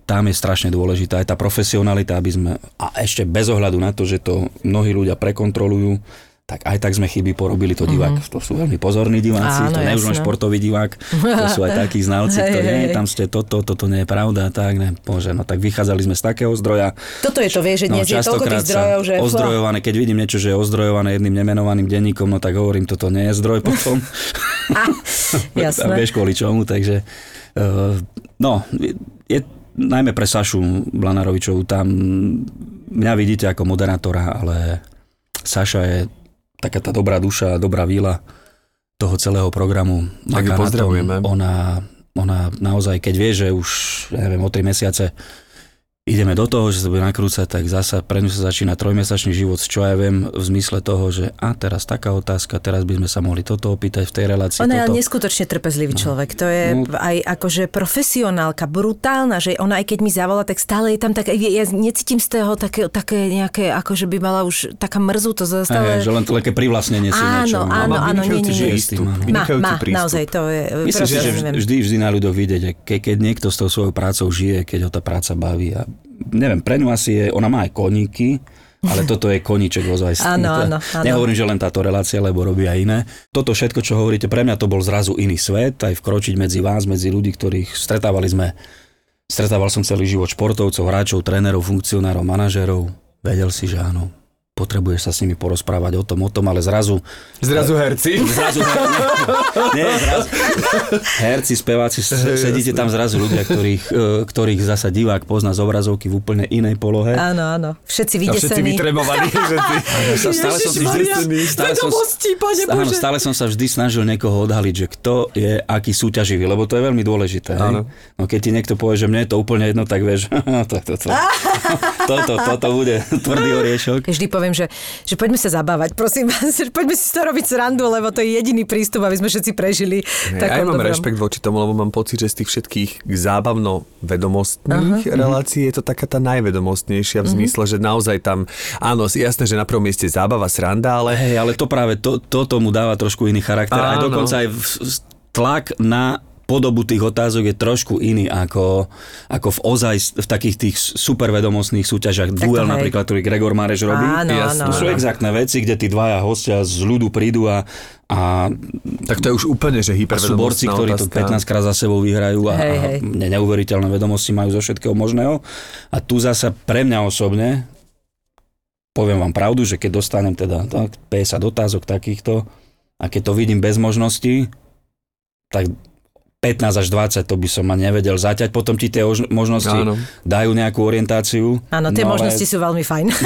tam je strašne dôležitá aj tá profesionalita, aby sme, a ešte bez ohľadu na to, že to mnohí ľudia prekontrolujú, tak aj tak sme chyby porobili to divák. Mm-hmm. To sú veľmi pozorní diváci, Áno, to nie je už len športový divák, to sú aj takí znalci, hej, nie, tam ste toto, toto nie je pravda, tak ne, bože, no tak vychádzali sme z takého zdroja, Toto je to, vieš, že dnes je toľko tých No, zdrojov, že... ozdrojované, keď vidím niečo, že je ozdrojované jedným nemenovaným denníkom, no tak hovorím, toto nie je zdroj potom. Ah, A jasné. vieš kvôli čomu, takže uh, no, je najmä pre Sašu Blanarovičovú, tam mňa vidíte ako moderátora, ale Saša je taká tá dobrá duša, dobrá víla toho celého programu. Tak ju pozdravujeme. Ona, ona naozaj, keď vie, že už, ja neviem, o 3 mesiace ideme do toho, že sa bude nakrúcať, tak zasa pre ňu sa začína trojmesačný život, čo ja viem, v zmysle toho, že a teraz taká otázka, teraz by sme sa mohli toto opýtať v tej relácii. Ona je neskutočne trpezlivý človek. To je No. aj akože profesionálka, brutálna, že ona aj keď mi zavolá, tak stále je tam tak, ja necítim z toho také, také nejaké, akože by mala už taká mrzútosť. Stále... Hej, že len také privlastnenie si Áno, niečo. áno, Má áno, nie, nie, nie. prístup. Má, Má, naozaj, to je... Myslím si, že vždy, vždy na ľuďoch vidieť, že ke, keď niekto s tou svojou prácou žije, keď ho tá práca baví a neviem, pre ňu asi je, ona má aj koníky, ale toto je koníček ozaj. Áno, áno, áno. Nehovorím, že len táto relácia, lebo robí aj iné. Toto všetko, čo hovoríte, pre mňa to bol zrazu iný svet, aj vkročiť medzi vás, medzi ľudí, ktorých stretávali sme. Stretával som celý život športovcov, hráčov, trénerov, funkcionárov, manažérov. Vedel si, že áno, potrebuješ sa s nimi porozprávať o tom, o tom, ale zrazu Zrazu herci. Zrazu, nie, zrazu. Herci, speváci, sedíte tam zrazu ľudia, ktorých, e, ktorých zasa divák pozná z obrazovky v úplne inej polohe. Áno, áno. Všetci A všetci vydesení. vytrebovaní, stále som si vždy, stále som, áno, stále som sa vždy snažil niekoho odhaliť, že kto je aký súťaživý, lebo to je veľmi dôležité. hej? Áno. No keď ti niekto povie, že mne je to úplne jedno, tak vieš, to, to, to, toto, toto bude tvrdý oriešok. Vždy poviem, že, že poďme sa zabávať, prosím vás, že poďme si to robiť srandu, lebo to je jediný prístup, aby sme všetci prežili. Ja aj mám dobrom. rešpekt voči tomu, lebo mám pocit, že z tých všetkých zábavno-vedomostných Mhm. relácií je to taká tá najvedomostnejšia v zmysle, že naozaj tam, áno, jasné, že na prvom mieste zábava, sranda, ale Hej, ale to práve, to, to tomu dáva trošku iný charakter. Aj Áno. dokonca aj v- tlak na podobu tých otázok je trošku iný ako, ako v ozaj v takých tých supervedomostných súťažiach. to Duel hej. napríklad, ktorý Gregor Mareš robí. Áno, áno, To sú áno. exaktné veci, kde tí dvaja hostia z ľudu prídu a, a, tak to je už úplne, že a sú borci, hypervedomostná ktorí to otázka. 15 krát za sebou vyhrajú a, Hej, a hej. ne- neuveriteľné vedomosti majú zo všetkého možného. A tu zasa pre mňa osobne poviem vám pravdu, že keď dostanem teda tak, 50 otázok takýchto a keď to vidím bez možností, tak 15 až 20 to by som ma nevedel zaťať. Potom ti tie ož- možnosti Áno. dajú nejakú orientáciu. Áno, tie no ale možnosti sú veľmi fajn.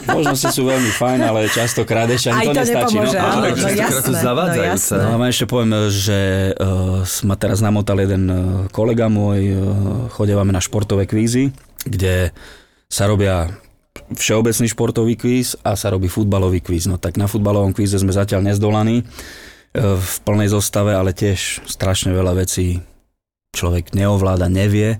Možnosti sú veľmi fajn, ale častokrát ešte ani to, to nestačí. nepomôže, no. áno, Ale no jasné, to no zavádzajúce. jasné. No a vám ešte poviem, že uh, ma teraz namotal jeden uh, kolega môj, uh, chodevame na športové kvízy, kde sa robia všeobecný športový kvíz a sa robí futbalový kvíz. No tak na futbalovom kvíze sme zatiaľ nezdolaní v plnej zostave, ale tiež strašne veľa vecí človek neovláda, nevie.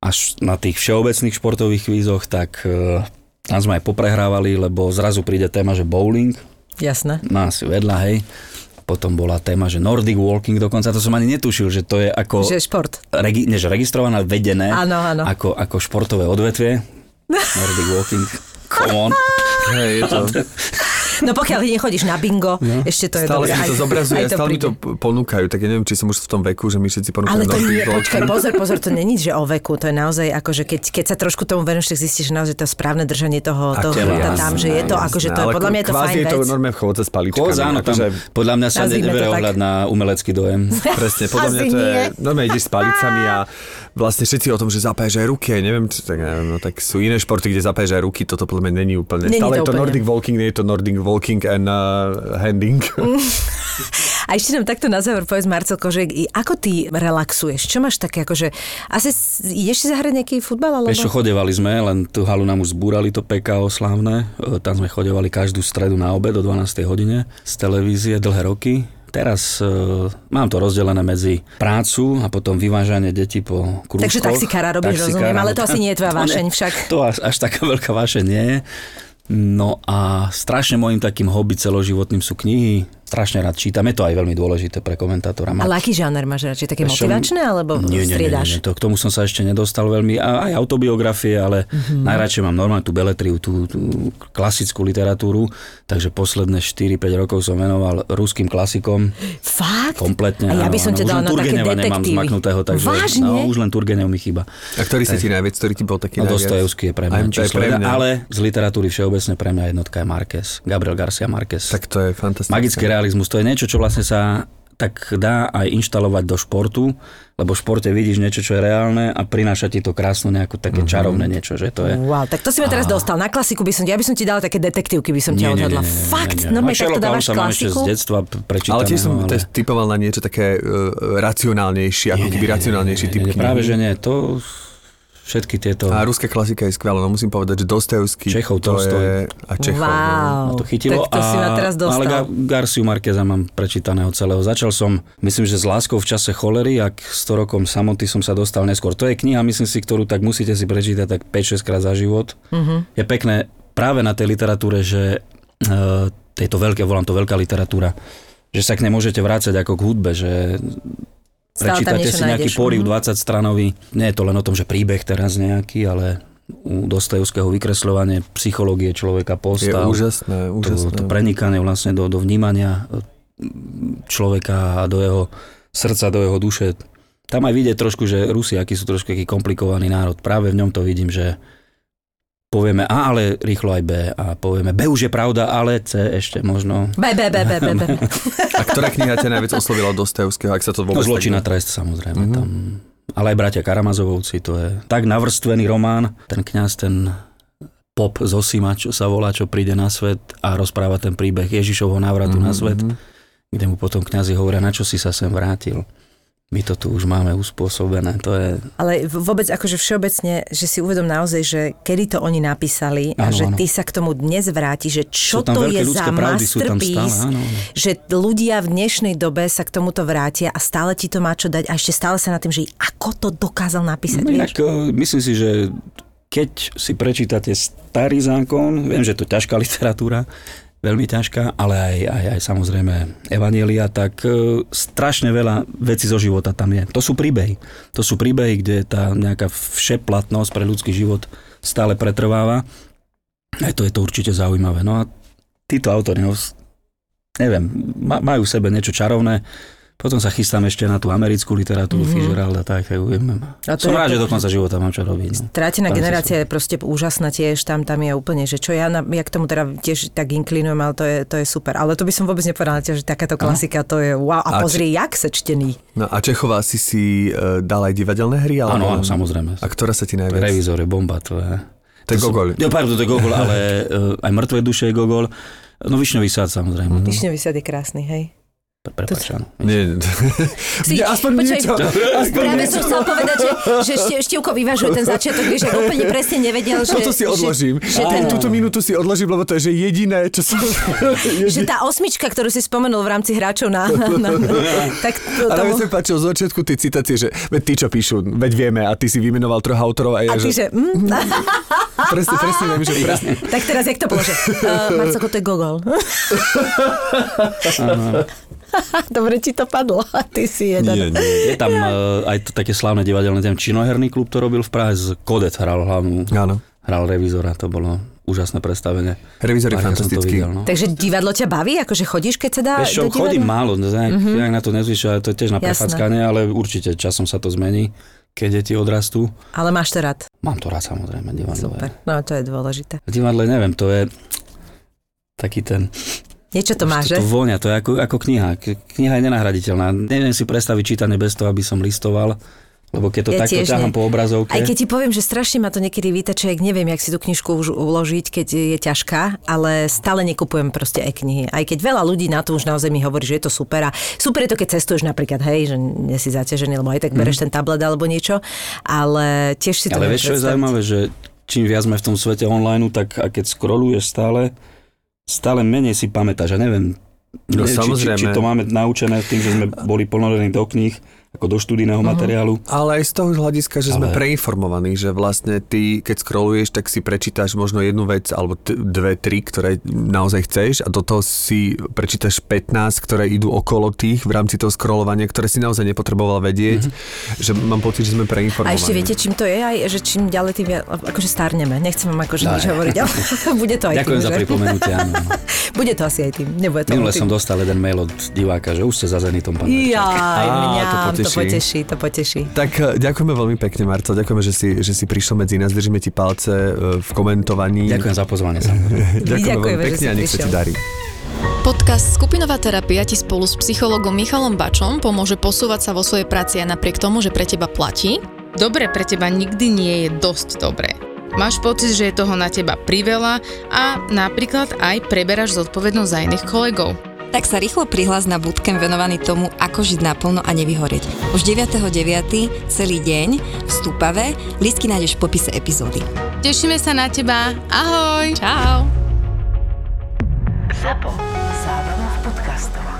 Až na tých všeobecných športových kvízoch, tak uh, tam sme aj poprehrávali, lebo zrazu príde téma, že bowling, Jasné. no asi vedľa, hej. Potom bola téma, že Nordic Walking, dokonca to som ani netušil, že to je ako, Že šport. regi, než registrované, vedené Áno, áno. Ako, ako športové odvetvie. Nordic Walking, come on. Hej, je to... No pokiaľ nechodíš na bingo, ešte to je Stále dobré. mi to zobrazuje, to stále mi to príde. ponúkajú, tak ja neviem, či som už v tom veku, že mi všetci ponúkajú Ale to nie, počkaj, pozor, pozor, to není, že o veku, to je naozaj ako, že keď, keď sa trošku tomu venuješ, tak zistíš, že naozaj to správne držanie toho, toho chrbta tam, že je to, akože to je, podľa mňa je to fajn je to vec. normálne chôdza s paličkami. Koz, áno, tam akože, podľa mňa sa tak. ohľad na umelecký dojem. presne, podľa mňa to je, normálne ideš s palicami a vlastne všetci o tom, že zapájaš aj ruky, aj neviem, či, tak, neviem, no, tak sú iné športy, kde zapájaš aj ruky, toto podľa mňa není úplne. Není Stále to je to úplne. Nordic Walking, nie je to Nordic Walking and uh, Handing. A ešte nám takto na záver povedz, Marcelko, že ako ty relaxuješ? Čo máš také, akože, asi ideš si zahrať nejaký futbal? Alebo... Vieš čo, chodevali sme, len tú halu nám už zbúrali to PKO slávne. E, Tam sme chodevali každú stredu na obed o 12. hodine z televízie dlhé roky. Teraz e, mám to rozdelené medzi prácu a potom vyvážanie detí po krúžkoch. Takže taxikára robíš, rozumiem, ale to no asi nie je tvoja vášeň ne- však. To až, až taká veľká vášeň nie je. No a strašne môjim takým hobby celoživotným sú knihy. Strašne rád čítam, je to aj veľmi dôležité pre komentátora. Ale aký žáner máš radšej? Také Ešte- motivačné, alebo nie, nie, nie, striedáš? nie, to, k tomu som sa ešte nedostal veľmi. A, aj autobiografie, ale Mhm. mm-hmm. najradšej mám normálne tú beletriu, tú, tú klasickú literatúru. Takže posledné 4-5 rokov som venoval ruským klasikom. Fakt? Kompletne. A ja by som áno. len na také Turgeneva nemám detektívy. zmaknutého, takže Vážne? No, už len Turgenev mi chýba. A ktorý si ti najviac, ktorý ti bol taký No? Dostojevský je pre mňa číslo pre mňa. ale z literatúry všeobecne pre mňa jednotka je Marquez. Gabriel Garcia Marquez. Tak to je fantastické. Magický realizmus, to je niečo, čo vlastne sa tak dá aj inštalovať do športu, lebo v športe vidíš niečo, čo je reálne a prináša ti to krásnu nejakú také Mhm. čarovné niečo, že to je. Wow, tak to si ma teraz dostal. Na klasiku by som ja by som ti dala také detektívky, by som ťa odhadla. Fakt, normálne takto dávaš mám ešte z klasiku? detstva prečítaného. Ale tiež som ale... typoval na niečo také uh, racionálnejšie, ako keby racionálnejší typ. Práve, že nie, to všetky tieto... A ruská klasika je skvelá, no musím povedať, že Dostojevský Čechov, to Tolstoj. je... A Čechov, Wow. no. to chytilo. Tak to si ma teraz dostal. Ale Ga- Garciu Marqueza mám prečítaného celého. Začal som, myslím, že s láskou v čase cholery, ak 100 rokom samoty som sa dostal neskôr. To je kniha, myslím si, ktorú tak musíte si prečítať tak 5-6 krát za život. Mhm. Uh-huh. Je pekné práve na tej literatúre, že uh, tejto veľké, volám to veľká literatúra, že sa k nej môžete vrácať ako k hudbe, že Stále prečítate si nejaký nájdeš. poriv Mhm. 20 stranový. Nie je to len o tom, že príbeh teraz nejaký, ale u Dostojevského vykresľovanie psychológie človeka Je postav. úžasné, úžasné. To, to prenikanie vlastne do, do vnímania e, človeka a do jeho srdca, do jeho duše. Tam aj vidieť trošku, že Rusi, aký sú trošku taký komplikovaný národ. Práve v ňom to vidím, že povieme A, ale rýchlo aj B a povieme B už je pravda, ale C ešte možno. Be, be, be, be, be, be. A ktorá kniha ťa najviac oslovila Dostojevského, ak sa to No vôbec... zločin a tak... trest samozrejme. Mm-hmm. Tam, ale aj bratia Karamazovovci, to je tak navrstvený román. Ten kňaz, ten pop z Osima, čo sa volá, čo príde na svet a rozpráva ten príbeh Ježišovho návratu mm-hmm. na svet, kde mu potom kňazi hovoria, na čo si sa sem vrátil. My to tu už máme uspôsobené. To je... Ale vôbec akože všeobecne, že si uvedom naozaj, že kedy to oni napísali a Áno, že áno. ty sa k tomu dnes vráti, že čo to je za masterpiece, že ľudia v dnešnej dobe sa k tomuto vrátia a stále ti to má čo dať a ešte stále sa na tým, že ako to dokázal napísať, No, vieš? inak, e, myslím si, že keď si prečítate starý zákon, viem, že to je ťažká literatúra, veľmi ťažká, ale aj, aj, aj samozrejme Evanielia, tak e, strašne veľa vecí zo života tam je. To sú príbehy. To sú príbehy, kde tá nejaká všeplatnosť pre ľudský život stále pretrváva. Aj to je to určite zaujímavé. No a títo autori, no, neviem, ma, majú v sebe niečo čarovné. Potom sa chystám ešte na tú americkú literatúru mm-hmm. Fitzgeralda, tak ja viem. A to Som rád, to- že do konca života mám čo robiť. No. Strátená generácia je proste úžasná tiež, tam, tam je úplne, že čo ja, na, ja k tomu teda tiež tak inklinujem, ale to je, to je super. Ale to by som vôbec nepovedala, že takáto klasika, to je wow. A, A pozri, jak sečtený. No a Čechová si si uh, dal aj divadelné hry? Áno, áno, samozrejme. A ktorá sa ti najviac... Revizor je bomba, to je... To je Gogol. Jo, pardon, to je Gogol, ale uh, aj mŕtve duše je Gogol. No Višňový sád samozrejme. Mm-hmm. Višňový sad je krásny, hej. Prepáč, áno. Nie, Si, Nie, aspoň niečo. Aspoň Práve niečo. som chcel povedať, že, že štie, vyvažuje ten začiatok, vieš, ak úplne presne nevedel, že... Toto si odložím. Že, že, ten, Túto minútu si odložím, lebo to je že jediné, čo som... že tá osmička, ktorú si spomenul v rámci hráčov na... na, na, tak to, Ale mi sa páčilo z začiatku tie citácie, že veď tí, čo píšu, veď vieme, a ty si vymenoval troch autorov a ja, a ty, že... že... Mm, Presne, presne, viem, že presne. tak teraz, jak to bolo, že... Uh, Marcoko, to je Gogol. Dobre ti to padlo, a ty si jeden. Nie, nie. Je tam uh, aj to také slávne divadelné, ten činoherný klub to robil v Prahe, z Kodet hral hlavnú, Áno. hral revizora, to bolo úžasné predstavenie. Revizor je fantastický. videl, no. Takže divadlo ťa baví? Akože chodíš, keď sa dá Vieš čo, chodím málo, nejak, Mhm. mm-hmm. na to nezvyšuje, ale to je tiež na prefackanie, ale určite časom sa to zmení, keď deti odrastú. Ale máš to rád. Mám to rád samozrejme, divadlo. Super. je- No, to je dôležité. Divadlo, neviem, to je taký ten... Niečo to má, že? To vonia, to je ako, ako kniha. Kniha je nenahraditeľná. Neviem si predstaviť čítanie bez toho, aby som listoval, lebo keď to Ja takto ťahám po obrazovke... Aj keď ti poviem, že strašne ma to niekedy vytačuje, neviem, jak si tú knižku už uložiť, keď je ťažká, ale stále nekupujem proste aj knihy. Aj keď veľa ľudí na to už naozaj mi hovorí, že je to super. A super je to, keď cestuješ napríklad, hej, že nie si zaťažený, lebo aj tak bereš ten tablet alebo niečo, ale tiež si to. Ale vieš, čo je zaujímavé, že čím viac sme v tom svete online, tak a keď scrolluješ stále, stále menej si pamätáš. Ja neviem, No, neviem či, či, samozrejme. či, to máme naučené tým, že sme boli ponorení do kníh, ako do študijného materiálu. Ale aj z toho hľadiska, že sme Ale- preinformovaní, že vlastne ty, keď scrolluješ, tak si prečítaš možno jednu vec alebo t- dve, tri, ktoré naozaj chceš a do toho si prečítaš 15, ktoré idú okolo tých v rámci toho scrollovania, ktoré si naozaj nepotreboval vedieť, že mám pocit, že sme A preinformovaní. ešte viete, čím to je aj, že čím ďalej tým viac, akože starneme. Nechcem vám akože nič Aj. hovoriť, ale bude to aj Ďakujem tým, za že? pripomenutie, áno. Bude to asi aj tým, nebude to Minule tým. som dostal jeden mail od diváka, že už ste za Zenitom, pán Á, mňa to poteší. poteší, to poteší. Tak e, ďakujeme veľmi pekne, Marco. Ďakujeme, že si, že si prišiel medzi nás. Držíme ti palce e, v komentovaní. Ďakujem za pozvanie. Ďakujeme veľmi pekne a nech sa ti darí. Podcast Skupinová terapia ti spolu s psychologom Michalom Bačom pomôže posúvať sa vo svojej práci aj napriek tomu, že pre teba platí. Dobre pre teba nikdy nie je dosť dobré. Máš pocit, že je toho na teba priveľa a napríklad aj preberáš zodpovednosť za iných kolegov. Tak sa rýchlo prihlás na bootcamp venovaný tomu, ako žiť naplno a nevyhorieť. Už 9.9. celý deň v Stúpave. Lístky nájdeš v popise epizódy. Tešíme sa na teba. Ahoj! Čau! Zapo. Zábrná v podcastovách.